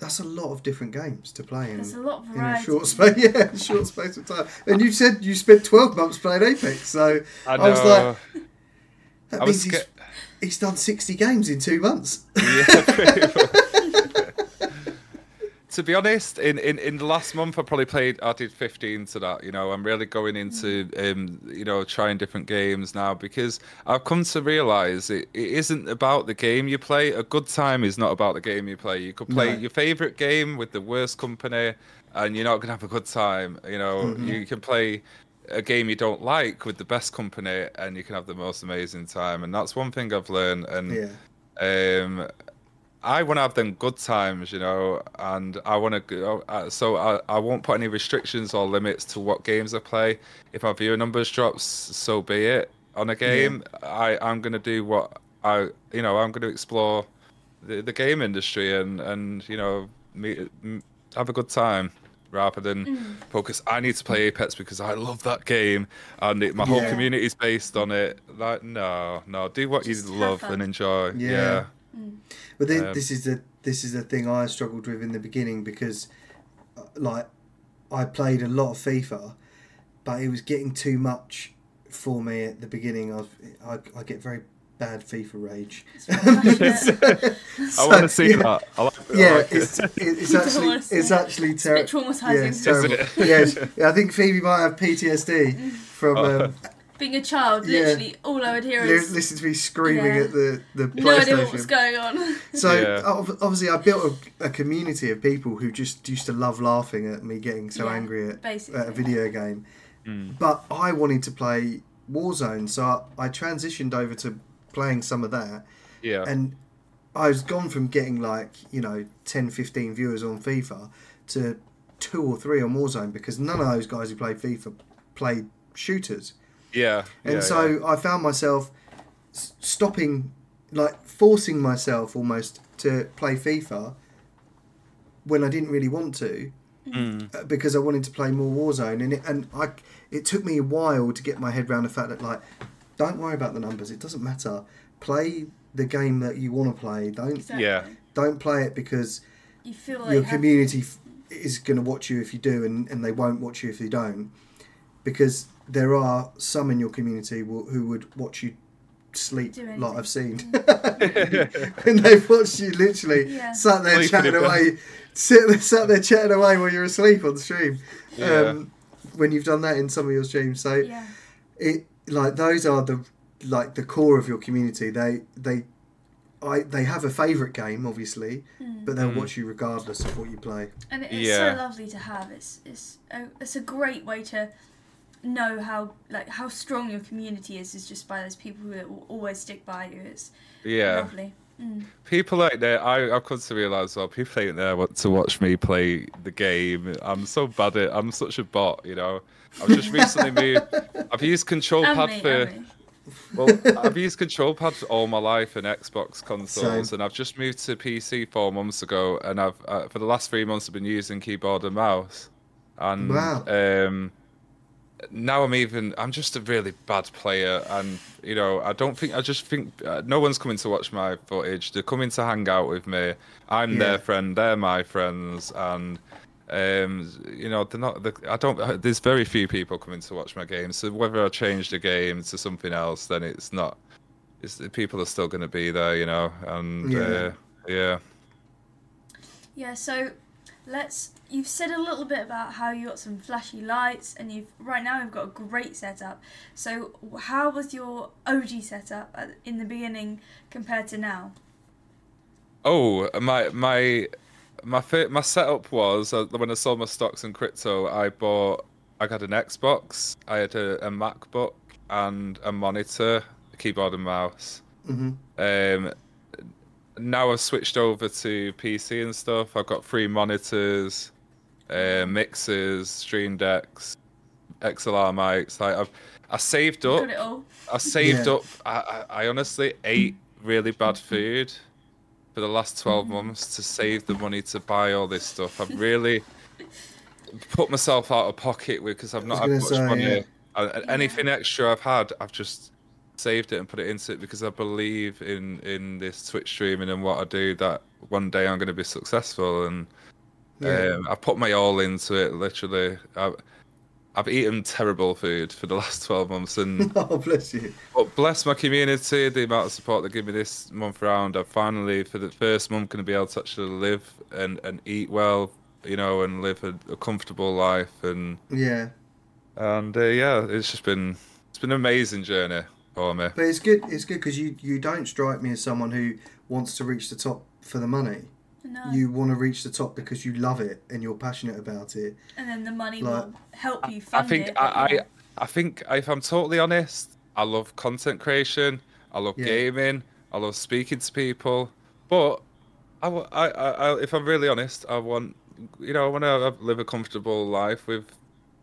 That's a lot of different games to play in, a lot of in a short space. [LAUGHS] Yeah, short space of time. And you said you spent twelve months playing Apex, so I I was like, that I means he's, sca- he's done sixty games in two months. [LAUGHS] Yeah, [LAUGHS] to be honest, in, in, in the last month, I probably played. I did 15 to that. You know, I'm really going into um, you know, trying different games now because I've come to realize it, it isn't about the game you play. A good time is not about the game you play. You could play No. your favorite game with the worst company, and you're not gonna have a good time. You know, you can play a game you don't like with the best company, and you can have the most amazing time. And that's one thing I've learned. And Yeah. um, I want to have them good times, you know, and I want to go. Uh, so I, I won't put any restrictions or limits to what games I play. If my viewer numbers drops, so be it. On a game, I I'm gonna do what I you know I'm gonna explore the, the game industry and and you know meet, have a good time rather than focus. I need to play Apex because I love that game and it, my whole Yeah. community is based on it. Like no, no, do what Just you love fun. and enjoy. Yeah. yeah. But then Um, this is the this is the thing I struggled with in the beginning because, uh, like, I played a lot of FIFA, but it was getting too much for me at the beginning. I was, I, I get very bad FIFA rage. It's very. [LAUGHS] I want to see yeah. that. I like, I Yeah, like it. it's it's [LAUGHS] actually it's it. actually It's a bit terrible. traumatizing. [LAUGHS] Yeah, it's terrible. it? yes, yeah, I think Phoebe might have PTSD from um, Being a child, Yeah. literally all I would hear is listen to me screaming Yeah. at the the no idea what was going on. So Yeah. obviously, I built a, a community of people who just used to love laughing at me getting so Yeah, angry at, at a video game. Mm. But I wanted to play Warzone, so I, I transitioned over to playing some of that, Yeah. and I was gone from getting like you know 10, 15 viewers on FIFA to two or three on Warzone because none of those guys who played FIFA played shooters. yeah. And yeah, so yeah. I found myself stopping, like forcing myself almost to play FIFA when I didn't really want to, Mm. uh, because I wanted to play more Warzone. And it, and I, it took me a while to get my head around the fact that like, don't worry about the numbers. It doesn't matter. Play the game that you want to play. Don't Exactly. Yeah. don't play it because You feel like your you community f- is going to watch you if you do, and, and they won't watch you if you don't, because there are some in your community who, who would watch you sleep, Do like anything. I've seen, [LAUGHS] and they've watched you literally Yeah. sat there Sleeping chatting away, sit there, sat there chatting away while you're asleep on the stream. Yeah. Um, when you've done that in some of your streams, so Yeah. it like those are the like the core of your community. They they I they have a favourite game, obviously, Mm. but they'll Mm. watch you regardless of what you play. And it's Yeah. so lovely to have. It's it's a, it's a great way to know how like how strong your community is. Is just by those people who will always stick by you. It's yeah. lovely. Mm. People like that, I, I've come to realise well, people ain't there want to watch me play the game. I'm so bad at I'm such a bot, you know. I've just recently [LAUGHS] moved. I've used control And pad me, for. Well, I've used control pad all my life in Xbox consoles, Same. and I've just moved to PC four months ago. And I've uh, for the last three months I've been using keyboard and mouse, and Wow. um, now I'm even. I'm just a really bad player, and you know, I don't think. I just think uh, no one's coming to watch my footage. They're coming to hang out with me. I'm Yeah. their friend. They're my friends, and um, you know, they're not. The, I don't. There's very few people coming to watch my games. So whether I change the game to something else, then it's not. It's the people are still going to be there, you know, and Yeah. uh, yeah. Yeah, so let's. You've said a little bit about how you got some flashy lights, and you've right now you've got a great setup. So, how was your OG setup in the beginning compared to now? Oh, my my my fa- my setup was uh, when I sold my stocks in crypto. I bought. I got an Xbox. I had a, a MacBook and a monitor, a keyboard and mouse. hmm Um, now I've switched over to PC and stuff. I've got three monitors, uh, mixers, Stream Decks, XLR mics. Like I've, I saved up. got it all. I saved Yeah. up. I, I, I honestly ate really bad [LAUGHS] food for the last 12 months to save the money to buy all this stuff. I've really put myself out of pocket because I've not had much say, money. yeah. And- and anything extra I've had, I've just saved it and put it into it because I believe in in this Twitch streaming and what I do that one day I'm going to be successful and Yeah. um, I put my all into it. Literally, I've, I've eaten terrible food for the last 12 months and [LAUGHS] oh, bless you. but bless my community, the amount of support they give me this month round. I'm finally, for the first month, going to be able to actually live and, and eat well, you know, and live a, a comfortable life. And Yeah. and uh, yeah, it's just been it's been an amazing journey for me. But it's good. It's good because you you don't strike me as someone who wants to reach the top for the money. No. You want to reach the top because you love it and you're passionate about it. and then the money like- will help you I fund think it. I, yeah. I I think if I'm totally honest, I love content creation. I love Yeah. gaming. I love speaking to people. But I, wa- I, I, I- if I'm really honest, I want, you know, I want to live a comfortable life with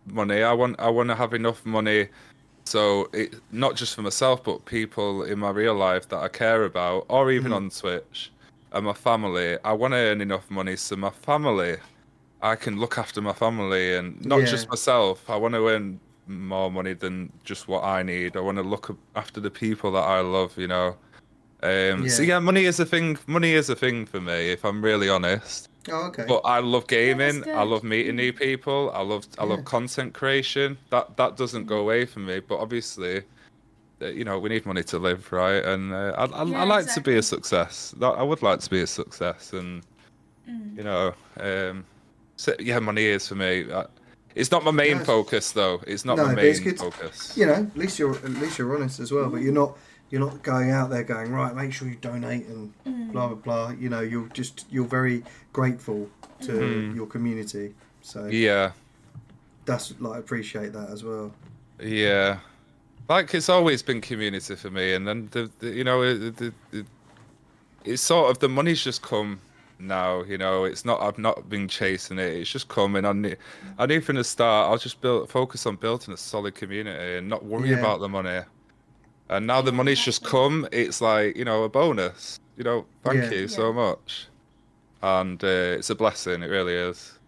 money. I want, I want to have enough money, so it not just for myself, but people in my real life that I care about, or even Mhm. on Twitch, and my family. I want to earn enough money so my family, I can look after my family and not Yeah. just myself. I want to earn more money than just what I need. I want to look after the people that I love. You know. Um, So Yeah. yeah, money is a thing. Money is a thing for me, if I'm really honest. Oh, okay. But I love gaming. I love meeting new people. I love I Yeah. love content creation. That that doesn't go away from me. But obviously, uh, you know, we need money to live, right? And uh, I I, Yeah, I like to be a success. I would like to be a success, and Mm. you know, um, so, yeah, money is for me. I, it's not my main No, focus, though. It's not No, my but it's main good- focus. you know, at least you're at least you're honest as well. But you're not you're not going out there going right. Make sure you donate and Mm. blah blah blah. You know, you're just you're very grateful to Mhm. your community. So Yeah. that's like I appreciate that as well. Yeah, like it's always been community for me, and then the, the you know it, the, the, it's sort of the money's just come now. You know, it's not I've not been chasing it. It's just coming. I knew, I knew from the start. I'll just build focus on building a solid community and not worry Yeah. about the money. And now the money's just come. It's like you know a bonus. You know, thank Yeah. you so much, and uh, it's a blessing. It really is.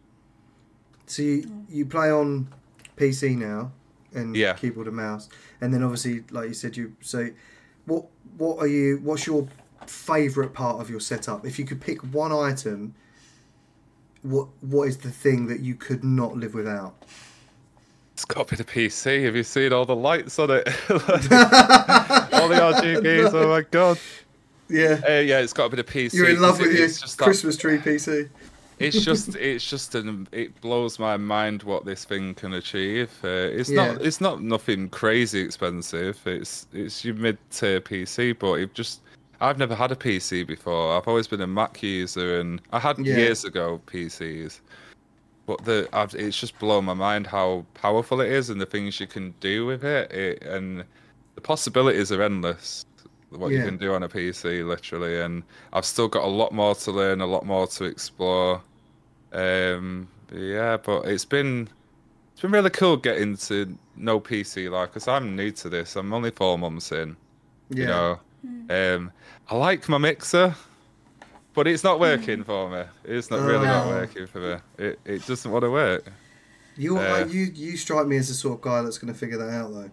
So you, you play on PC now and Yeah. keyboard and mouse, and then obviously, like you said, you so what what are you? What's your favorite part of your setup? If you could pick one item, what what is the thing that you could not live without? It's got to be the PC. Have you seen all the lights on it? [LAUGHS] all the [LAUGHS] RGBs. Oh my god. Yeah, Uh, yeah, it's got to be the PC. you're in love with it- your just that- Christmas tree PC. it's just, [LAUGHS] it's just, an, it blows my mind what this thing can achieve. Uh, it's Yeah. not, it's not nothing crazy expensive. It's, it's your mid-tier PC, but it just, I've never had a PC before. I've always been a Mac user, and I had Yeah. years ago PCs. But the, I've, it's just blown my mind how powerful it is and the things you can do with it. it and the possibilities are endless. What you can do on a PC, literally, and I've still got a lot more to learn, a lot more to explore. Um, yeah, but it's been it's been really cool getting to know PC life because I'm new to this. I'm only four months in. Yeah, You know, um, I like my mixer, but it's not working for me. It's not really not Oh. working for me. It it doesn't want to work. You Uh, you you strike me as the sort of guy that's going to figure that out though.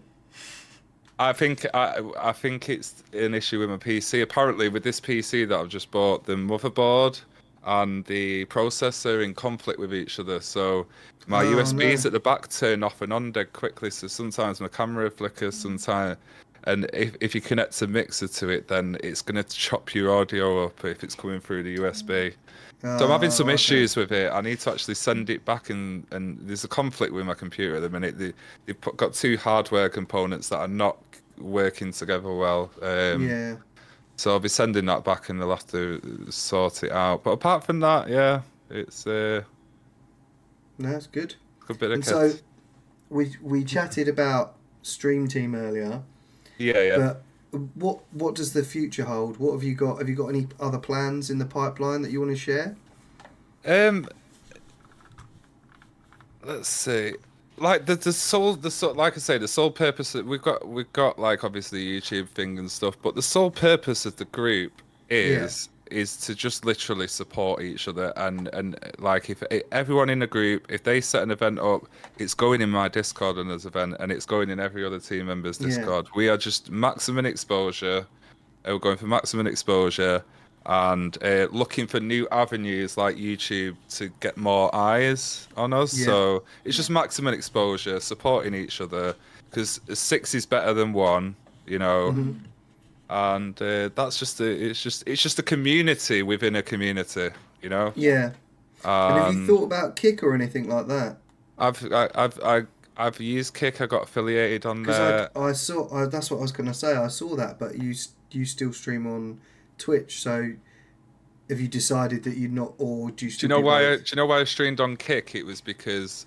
I think I I think it's an issue with my PC. Apparently, with this PC that I've just bought, the motherboard and the processor are in conflict with each other. So my Oh, USBs no. at the back turn off and on dead quickly. So sometimes my camera flickers. Sometimes, and if if you connect a mixer to it, then it's gonna chop your audio up if it's coming through the USB. So I'm having some Oh, okay. issues with it. I need to actually send it back, and, and there's a conflict with my computer at the minute. They, they've put, got two hardware components that are not working together well. Um, Yeah. So I'll be sending that back, and they'll have to sort it out. But apart from that, yeah, it's uh, No, that's good. good bit of And so we we chatted about Stream Team earlier, yeah, yeah. but what what does the future hold? What have you got? Have you got any other plans in the pipeline that you want to share? Um, let's see. Like the the sole the sole, like I say the sole purpose that we've got we've got like obviously YouTube thing and stuff, but the sole purpose of the group is is to just literally support each other and and like if everyone in the group if they set an event up, it's going in my Discord and as event and it's going in every other team member's Yeah. Discord. We are just maximum exposure. Uh, We're going for maximum exposure and uh, looking for new avenues like YouTube to get more eyes on us. Yeah. So it's just maximum exposure, supporting each other because six is better than one, you know. Mm-hmm. And uh, that's just a, it's just it's just a community within a community, you know. Yeah. And have you Um, thought about Kick or anything like that? I've I, I've I, I've used Kick. I got affiliated on there. I, I saw I, that's what I was going to say. I saw that, but you you still stream on Twitch. So have you decided that you're not, or do you? Do you know why? I, do you know why I streamed on Kick? It was because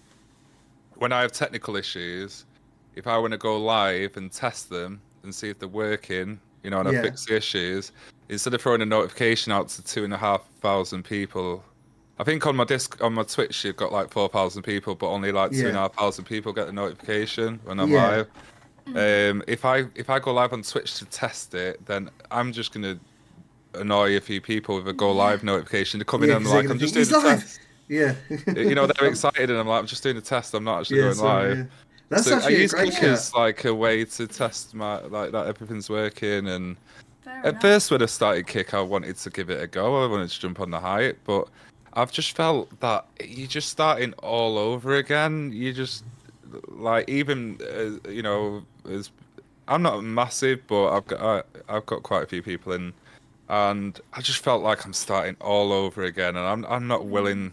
when I have technical issues, if I want to go live and test them and see if they're working, you know, and Yeah. I fix the issues, instead of throwing a notification out to two and a half thousand people, I think on my disc on my Twitch you've got like four thousand people, but only like two and a half thousand people get the notification when I'm Yeah. live. Um, if I if I go live on Twitch to test it, then I'm just gonna annoy a few people with a go live notification to come in Yeah, and 'cause they're like gonna I'm just doing "He's the live." test [LAUGHS] Yeah. you know they're excited and I'm like I'm just doing a test. I'm not actually yeah, going so, live. Yeah. That's so I actually a use great Kick as like a way to test my like that everything's working. And Fair at enough. first when I started Kick, I wanted to give it a go. I wanted to jump on the hype, but I've just felt that you're just starting all over again. You just like even uh, you know as I'm not massive, but I've got I, I've got quite a few people in, and I just felt like I'm starting all over again, and I'm I'm not willing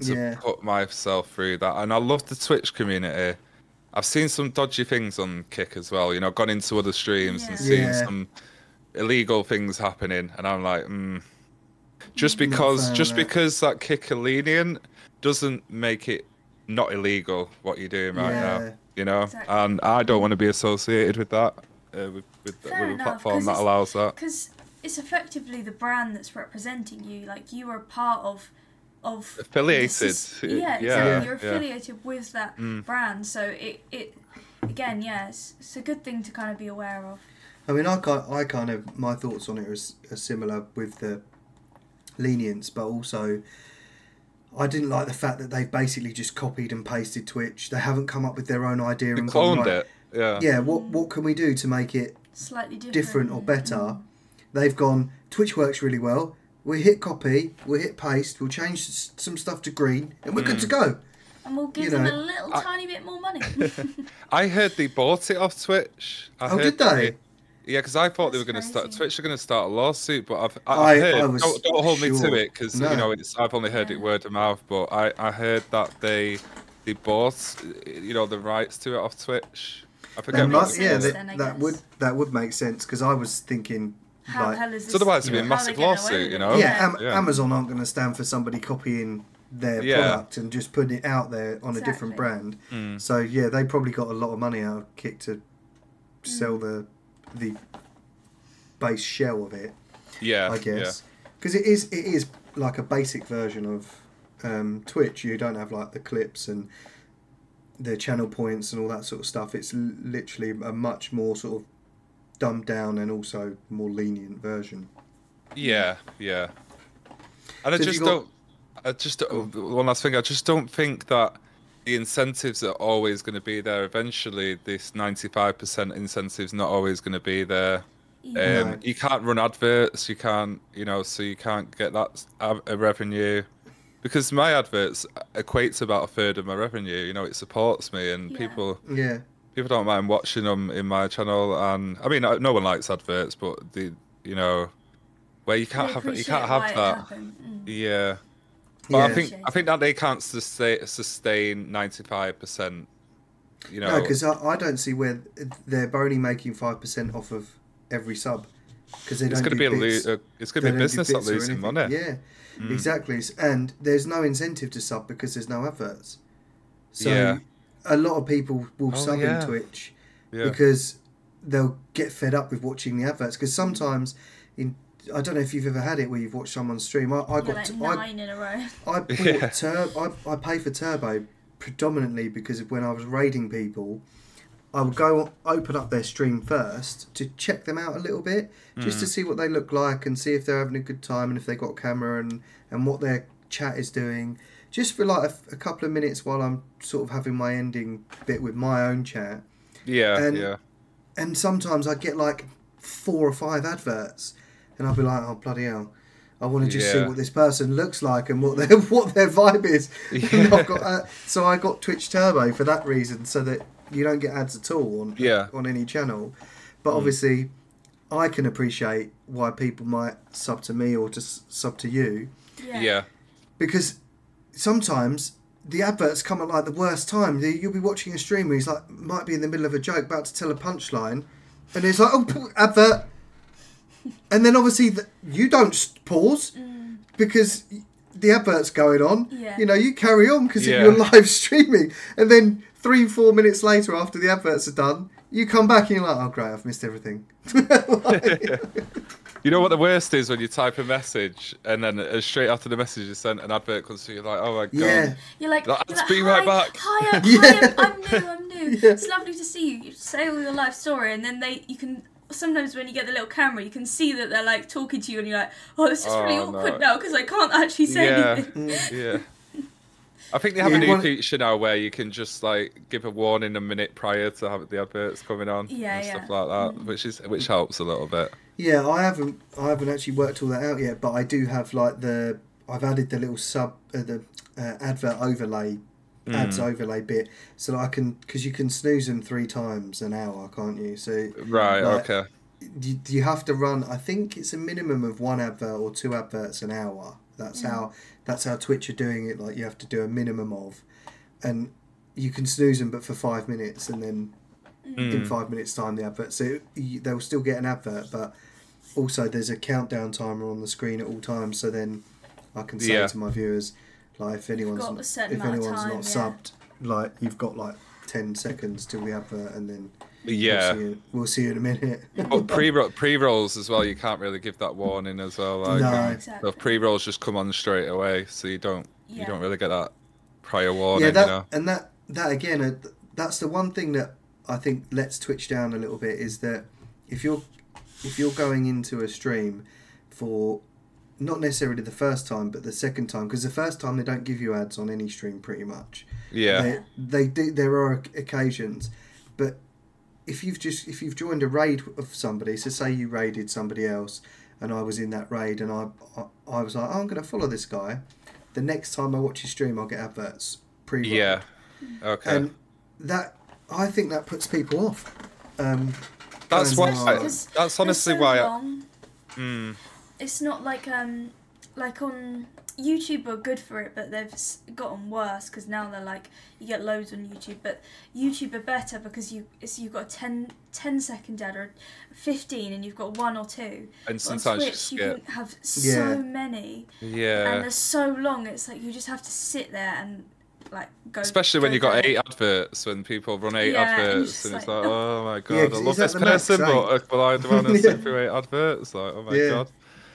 to Yeah. put myself through that. And I love the Twitch community. I've seen some dodgy things on Kick as well. You know, gone into other streams and seen Yeah. some illegal things happening, and I'm like, mm. just because just that. because that Kick are lenient doesn't make it not illegal what you're doing right Yeah. now. You know, Exactly. and I don't want to be associated with that. Uh, with with, Fair with a enough, platform 'cause that allows that. because it's effectively the brand that's representing you. Like you are part of of the Affiliated, sys- Yeah, yeah, exactly. yeah. You're yeah. affiliated with that Mm. brand, so it it again, yeah, it's, it's a good thing to kind of be aware of. I mean, I kind, I kind of my thoughts on it are, are similar with the lenience, but also I didn't like the fact that they've basically just copied and pasted Twitch. They haven't come up with their own idea They and gone, cloned right, it. Yeah. Yeah, what what can we do to make it Slightly different. different or better? They've gone. Twitch works really well. We hit copy. We hit paste. We'll change some stuff to green, and we're good Mm. to go. And we'll give you them know, a little I- tiny bit more money. [LAUGHS] [LAUGHS] I heard they bought it off Twitch. I Oh, did that they? Yeah, because I thought they were going to start. Twitch are going to start a lawsuit, but I've I, I- I heard. I was don't, don't hold me to it because No. you know it's. I've only heard it word of mouth, but I I heard that they they bought you know the rights to it off Twitch. I forget. makes might- what. yeah, sense that, then, I that would that would make sense because I was thinking How like the hell is this? So otherwise it'd be a massive they getting away lawsuit, you know? yeah, Am- yeah. Amazon aren't going to stand for somebody copying their Yeah. product and just putting it out there on a different brand. Mm. So yeah, they probably got a lot of money out of Kick to Mm. sell the the base shell of it, Yeah, I guess. Because it is it is like a basic version of um, Twitch. You don't have like the clips and the channel points and all that sort of stuff. It's l- literally a much more sort of dumbed down and also more lenient version. Yeah, yeah. And I So have just got- don't. I just don't- one last thing. I just don't think that the incentives are always going to be there. Eventually, this 95% incentive's not always going to be there. Yeah. Um, No. You can't run adverts. You can't, you know, so you can't get that av- revenue because my adverts equates to about a third of my revenue. You know, it supports me, and Yeah. people Yeah. People don't mind watching them in my channel. And I mean, no one likes adverts, but the you know, where you can't have you can't have that. Mm. Yeah. But Yeah. I think I think that they can't sustain sustain ninety five percent. You know, No, because I, I don't see where they're only making five percent off of every sub because they it's don't going to do be a bits. lo- uh, it's going They to be don't business that bits or losing anything. money. Yeah, Mm. exactly. And there's no incentive to sub because there's no adverts. So Yeah. A lot of people will Oh, sub yeah. in Twitch Yeah. because they'll get fed up with watching the adverts. Because sometimes, in I don't know if you've ever had it where you've watched someone stream. I, I got like t- I, nine in a row. [LAUGHS] I bought Yeah. Tur- I, I pay for Turbo predominantly because of when I was raiding people, I would go open up their stream first to check them out a little bit, just Mm. to see what they look like and see if they're having a good time and if they got a camera and and what their chat is doing. Just for like a, a couple of minutes while I'm sort of having my ending bit with my own chat. Yeah, And- yeah, And sometimes I get like four or five adverts, and I'll be like, "Oh bloody hell!" I want to just see what this person looks like and what their [LAUGHS] what their vibe is. [LAUGHS] And I've got, uh, so I got Twitch Turbo for that reason, so that you don't get ads at all on Yeah. on any channel. But Mm. obviously, I can appreciate why people might sub to me or to sub to you Yeah. yeah, because sometimes the adverts come at like the worst time. You'll be watching a stream where he's like might be in the middle of a joke, about to tell a punchline, and it's like oh advert, and then obviously the, you don't s- pause mm. because the advert's going on. Yeah. You know you carry on because Yeah. you're live [LAUGHS] streaming, and then three four minutes later after the adverts are done. You come back and you're like, oh great, I've missed everything. [LAUGHS] [LAUGHS] You know what the worst is when you type a message and then uh, straight after the message is sent, an advert comes through. You're like, oh my god. yeah, You're like, Like, you're "Let's like, be right back." Hi, I'm, Yeah. [LAUGHS] hi, I'm, I'm new. I'm new. [LAUGHS] Yeah. It's lovely to see you. You say all your life story, and then they, you can. Sometimes when you get the little camera, you can see that they're like talking to you, and you're like, "Oh, this is really Oh, awkward no. now because I can't actually say Yeah. anything." yeah. [LAUGHS] I think they have Yeah, a new one- feature now where you can just like give a warning a minute prior to have the adverts coming on Yeah, and yeah. stuff like that, which is which helps a little bit. Yeah, I haven't. I haven't actually worked all that out yet, but I do have like the. I've added the little sub, uh, the uh, advert overlay, ads Mm. overlay bit, so that I can because you can snooze them three times an hour, can't you? So Right. Like- okay. you, you have to run. I think it's a minimum of one advert or two adverts an hour. That's how. That's how Twitch are doing it. Like you have to do a minimum of, and you can snooze them, but for five minutes, and then in Mm. five minutes time the advert so they'll still get an advert but also there's a countdown timer on the screen at all times so then i can say Yeah. to my viewers like if anyone's got a not, if anyone's time, not yeah. subbed like you've got like 10 seconds till the advert and then Yeah. we'll see, you, we'll see you in a minute [LAUGHS] oh, pre pre rolls as well, you can't really give that warning as well. Like, No. Yeah, so exactly. pre rolls just come on straight away, so you don't you don't really get that prior warning. yeah that you know? and that that again uh, that's the one thing that i think lets twitch down a little bit is that if you're if you're going into a stream for not necessarily the first time but the second time because the first time they don't give you ads on any stream pretty much Yeah. they, they do there are occasions but if you've just if you've joined a raid of somebody so say you raided somebody else and i was in that raid and i i, I was like oh, i'm going to follow this guy the next time i watch his stream i'll get adverts pre Yeah. Okay. and that I think that puts people off. Um, that's why. I, that's honestly so why. I, mm, It's not like um like on YouTube are good for it, but they've gotten worse because now they're like you get loads on YouTube, but YouTube are better because you it's you've got a 10, 10 second ad or fifteen, and you've got one or two. and But on sometimes you Twitch, you skip. can have Yeah. so many, and Yeah. they're so long. It's like you just have to sit there and like go. Especially when go you got eight adverts, when people run eight Yeah, adverts, just and it's like, like, oh my god, Yeah, I 'cause love is that this the max, person, but will I want to Yeah. [LAUGHS] sit through eight adverts? Like, oh my Yeah. god.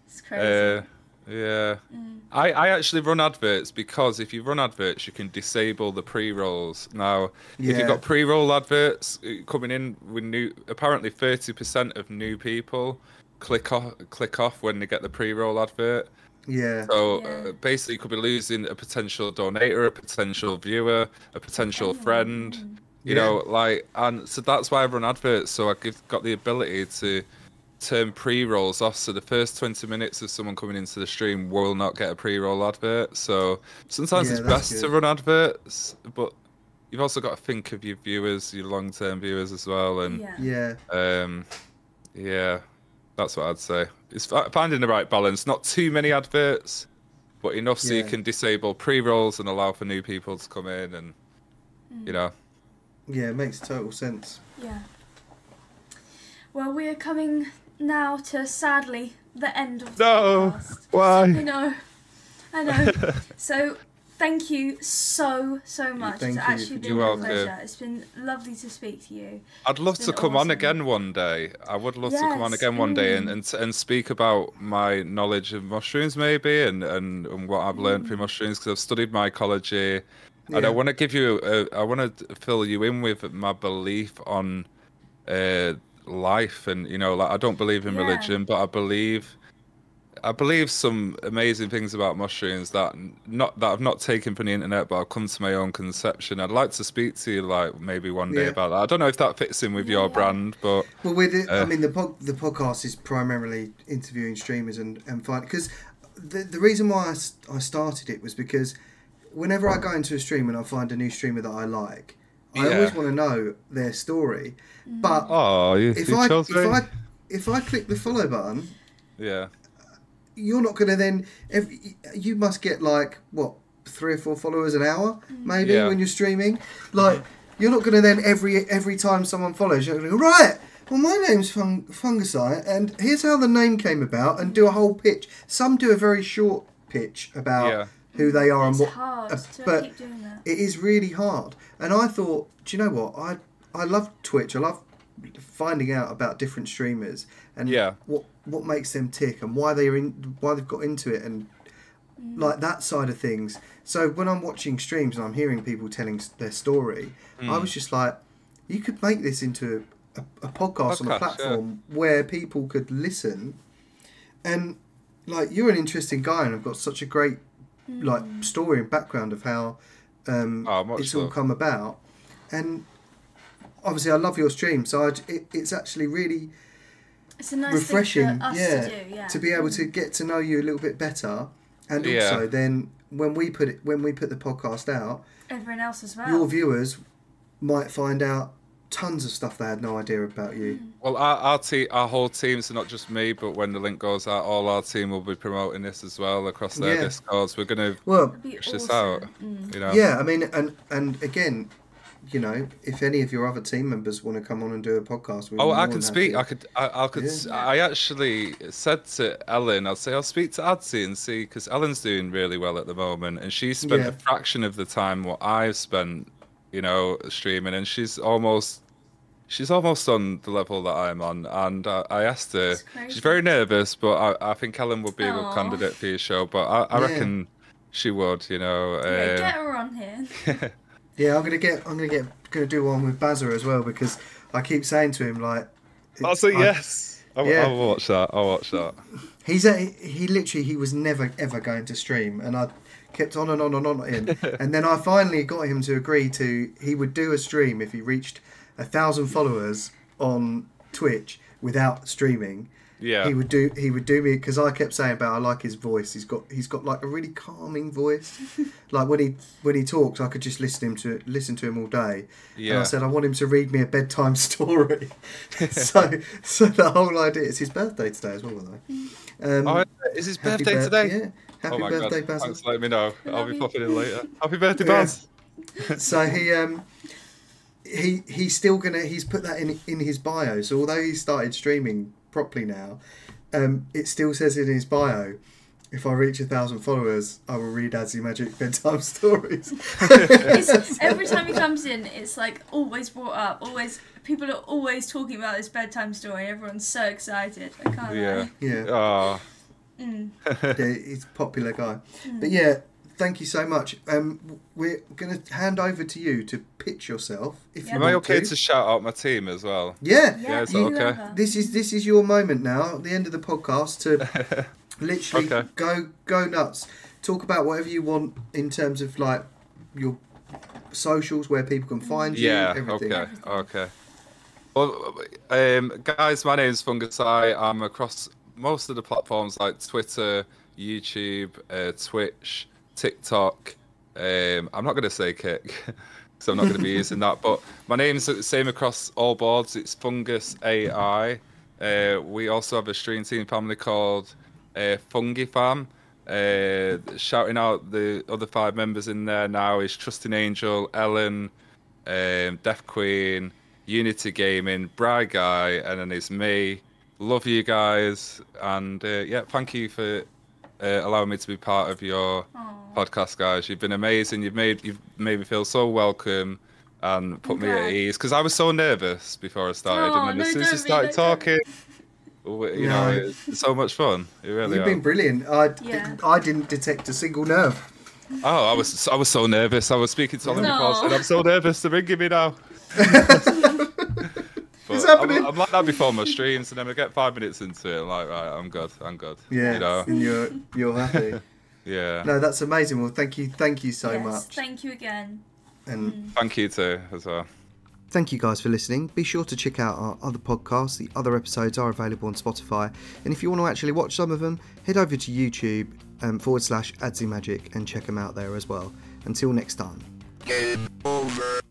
It's crazy. Uh, yeah. Mm. I, I actually run adverts because if you run adverts, you can disable the pre rolls. Now, if you've got pre roll adverts uh, coming in with new, apparently 30% of new people click off click off when they get the pre roll advert. Yeah. So Yeah. uh, basically, you could be losing a potential donator, a potential viewer, a potential Anyone. friend. You Yeah. know, like, and so that's why I run adverts. So I give, got the ability to turn pre-rolls off. So the first 20 minutes of someone coming into the stream will not get a pre-roll advert. So sometimes Yeah, it's that's best to good. run adverts, but you've also got to think of your viewers, your long-term viewers as well. And Yeah. Yeah. um, yeah, that's what I'd say. It's finding the right balance. Not too many adverts, but enough so you can disable pre-rolls and allow for new people to come in, and Mm. you know. Yeah, it makes total sense. Yeah. Well, we are coming now to sadly the end of the No. podcast. I know. I know. [LAUGHS] so thank you so so much. Thank it's you actually for been You're a welcome. pleasure. It's been lovely to speak to you. I'd love to been come on again one day. I would love to come on again one day and, mm. and and speak about my knowledge of mushrooms maybe and and, and what I've learned Mm. through mushrooms because I've studied mycology. Yeah. And I want to give you, a, I want to fill you in with my belief on uh, life, and you know, like I don't believe in Yeah. religion, but I believe, I believe some amazing things about mushrooms that not that I've not taken from the internet, but I've come to my own conception. I'd like to speak to you, like maybe one day Yeah. about that. I don't know if that fits in with your Yeah. brand, but Well, with it, I Uh, mean, the pod, the podcast is primarily interviewing streamers and and find because the the reason why I started it was because whenever I go into a stream and I find a new streamer that I like, I always want to know their story. But oh, you, if you I if me. I if I click the follow button, yeah, you're not going to then. Every, you must get like what three or four followers an hour, maybe Yeah. when you're streaming. Like you're not going to then every every time someone follows, you're going to go right. Well, my name's Fung- Fungusai, and here's how the name came about, and do a whole pitch. Some do a very short pitch about Yeah. who they are It's and what. hard uh, to but keep doing that. it is really hard. And I thought, do you know what? I I love Twitch. I love finding out about different streamers and Yeah. what what makes them tick and why they're in why they've got into it and like that side of things. So when I'm watching streams and I'm hearing people telling their story, Hmm. I was just like, you could make this into a, a podcast on a Podcast, yeah. platform where people could listen. And like you're an interesting guy, and I've got such a great like story and background of how um, Oh, much it's all come about. And obviously, I love your stream, so I'd, it, it's actually really It's a nice refreshing, thing for us yeah, to do. Yeah. to be able to get to know you a little bit better, and Yeah. also then when we put it when we put the podcast out, Everyone else as well. your viewers might find out tons of stuff they had no idea about you. Well, our our, te- our whole team, so not just me, but when the link goes out, all our team will be promoting this as well across their Yeah. discords. We're gonna Well, It'd be push this out. Mm. You know. yeah, I mean, and and again, you know, if any of your other team members want to come on and do a podcast, we're Oh, I can speak. I could. I, I could. Yeah. s I actually said to Ellen, I'll say I'll speak to Adzy and see because Ellen's doing really well at the moment, and she spent Yeah. a fraction of the time what I've spent, you know, streaming, and she's almost. She's almost on the level that I'm on, and I, I asked her. She's very nervous, but I, I think Ellen would be a good candidate for your show. But I, I Yeah. reckon she would, you know. Yeah, uh, get her on here. [LAUGHS] Yeah, I'm gonna get. I'm gonna get. Gonna do one with Bazza as well because I keep saying to him like. Oh, That's a I- yes. I'll, Yeah. I'll watch that. I'll watch that. He's a, he literally he was never ever going to stream, and I kept on and on and on at him, [LAUGHS] and then I finally got him to agree to he would do a stream if he reached a thousand followers on Twitch without streaming. Yeah. He would do he would do me because I kept saying about I like his voice. He's got he's got like a really calming voice. [LAUGHS] like when he when he talks, I could just listen him to listen to him all day. And I said I want him to read me a bedtime [LAUGHS] story. [LAUGHS] so so the whole idea it's his birthday today as well, way. Um, Oh, is his birthday bir- today? Yeah. Happy oh my birthday, god! Basil. Thanks letting me know. I'll be popping in later. Happy birthday, Yeah. Baz. so he um he he's still gonna he's put that in in his bio. So although he started streaming properly now, um it still says in his bio. If I reach a thousand followers, I will read Adzy Magic bedtime [LAUGHS] stories. [LAUGHS] Every time he comes in, it's like always brought up. Always, people are always talking about this bedtime story. Everyone's so excited. I can't. Yeah. lie. yeah, Oh, Mm. [LAUGHS] yeah, he's a popular guy. But yeah, thank you so much. Um, we're gonna hand over to you to pitch yourself. If Yeah. you am I okay to. to shout out my team as well? Yeah, Yeah, is that okay? this is this is your moment now. At the end of the podcast to [LAUGHS] Literally, Okay. go go nuts. Talk about whatever you want in terms of like your socials, where people can find you. Yeah. everything. Okay. Okay. Well, um, guys, my name's Fungusai. I'm across most of the platforms like Twitter, YouTube, uh, Twitch, TikTok. Um, I'm not going to say Kick, [LAUGHS] so I'm not going to be [LAUGHS] using that. But my name's the same across all boards. It's Fungus AI. Uh, we also have a stream team family called uh, Fungi Fam. Uh, shouting out the other five members in there now is Trusting Angel, Ellen, um, Deaf Queen, Unity Gaming, Bry Guy, and then it's me. Love you guys, and uh, yeah, thank you for uh, allowing me to be part of your podcast, guys. You've been amazing. You've made you've made me feel so welcome and put me at ease because I was so nervous before I started, Oh, and then as soon as you started talking, w- you know, it's so much fun. It really You've are. been brilliant. I Yeah. I didn't detect a single nerve. Oh, I was I was so nervous. I was speaking to Ollie before. I said, I'm so nervous. They're ringing me now. [LAUGHS] But It's happening. I'm, I'm like that before my streams, and then I get five minutes into it. I'm like, right, I'm good. I'm good. Yeah, You know. and you're you're happy. [LAUGHS] Yeah. no, that's amazing. Well, thank you, thank you so yes, much. Thank you again. and Thank you too as well. Thank you guys for listening. Be sure to check out our other podcasts. The other episodes are available on Spotify. And if you want to actually watch some of them, head over to YouTube um, forward slash Adzy Magic and check them out there as well. Until next time. Game over.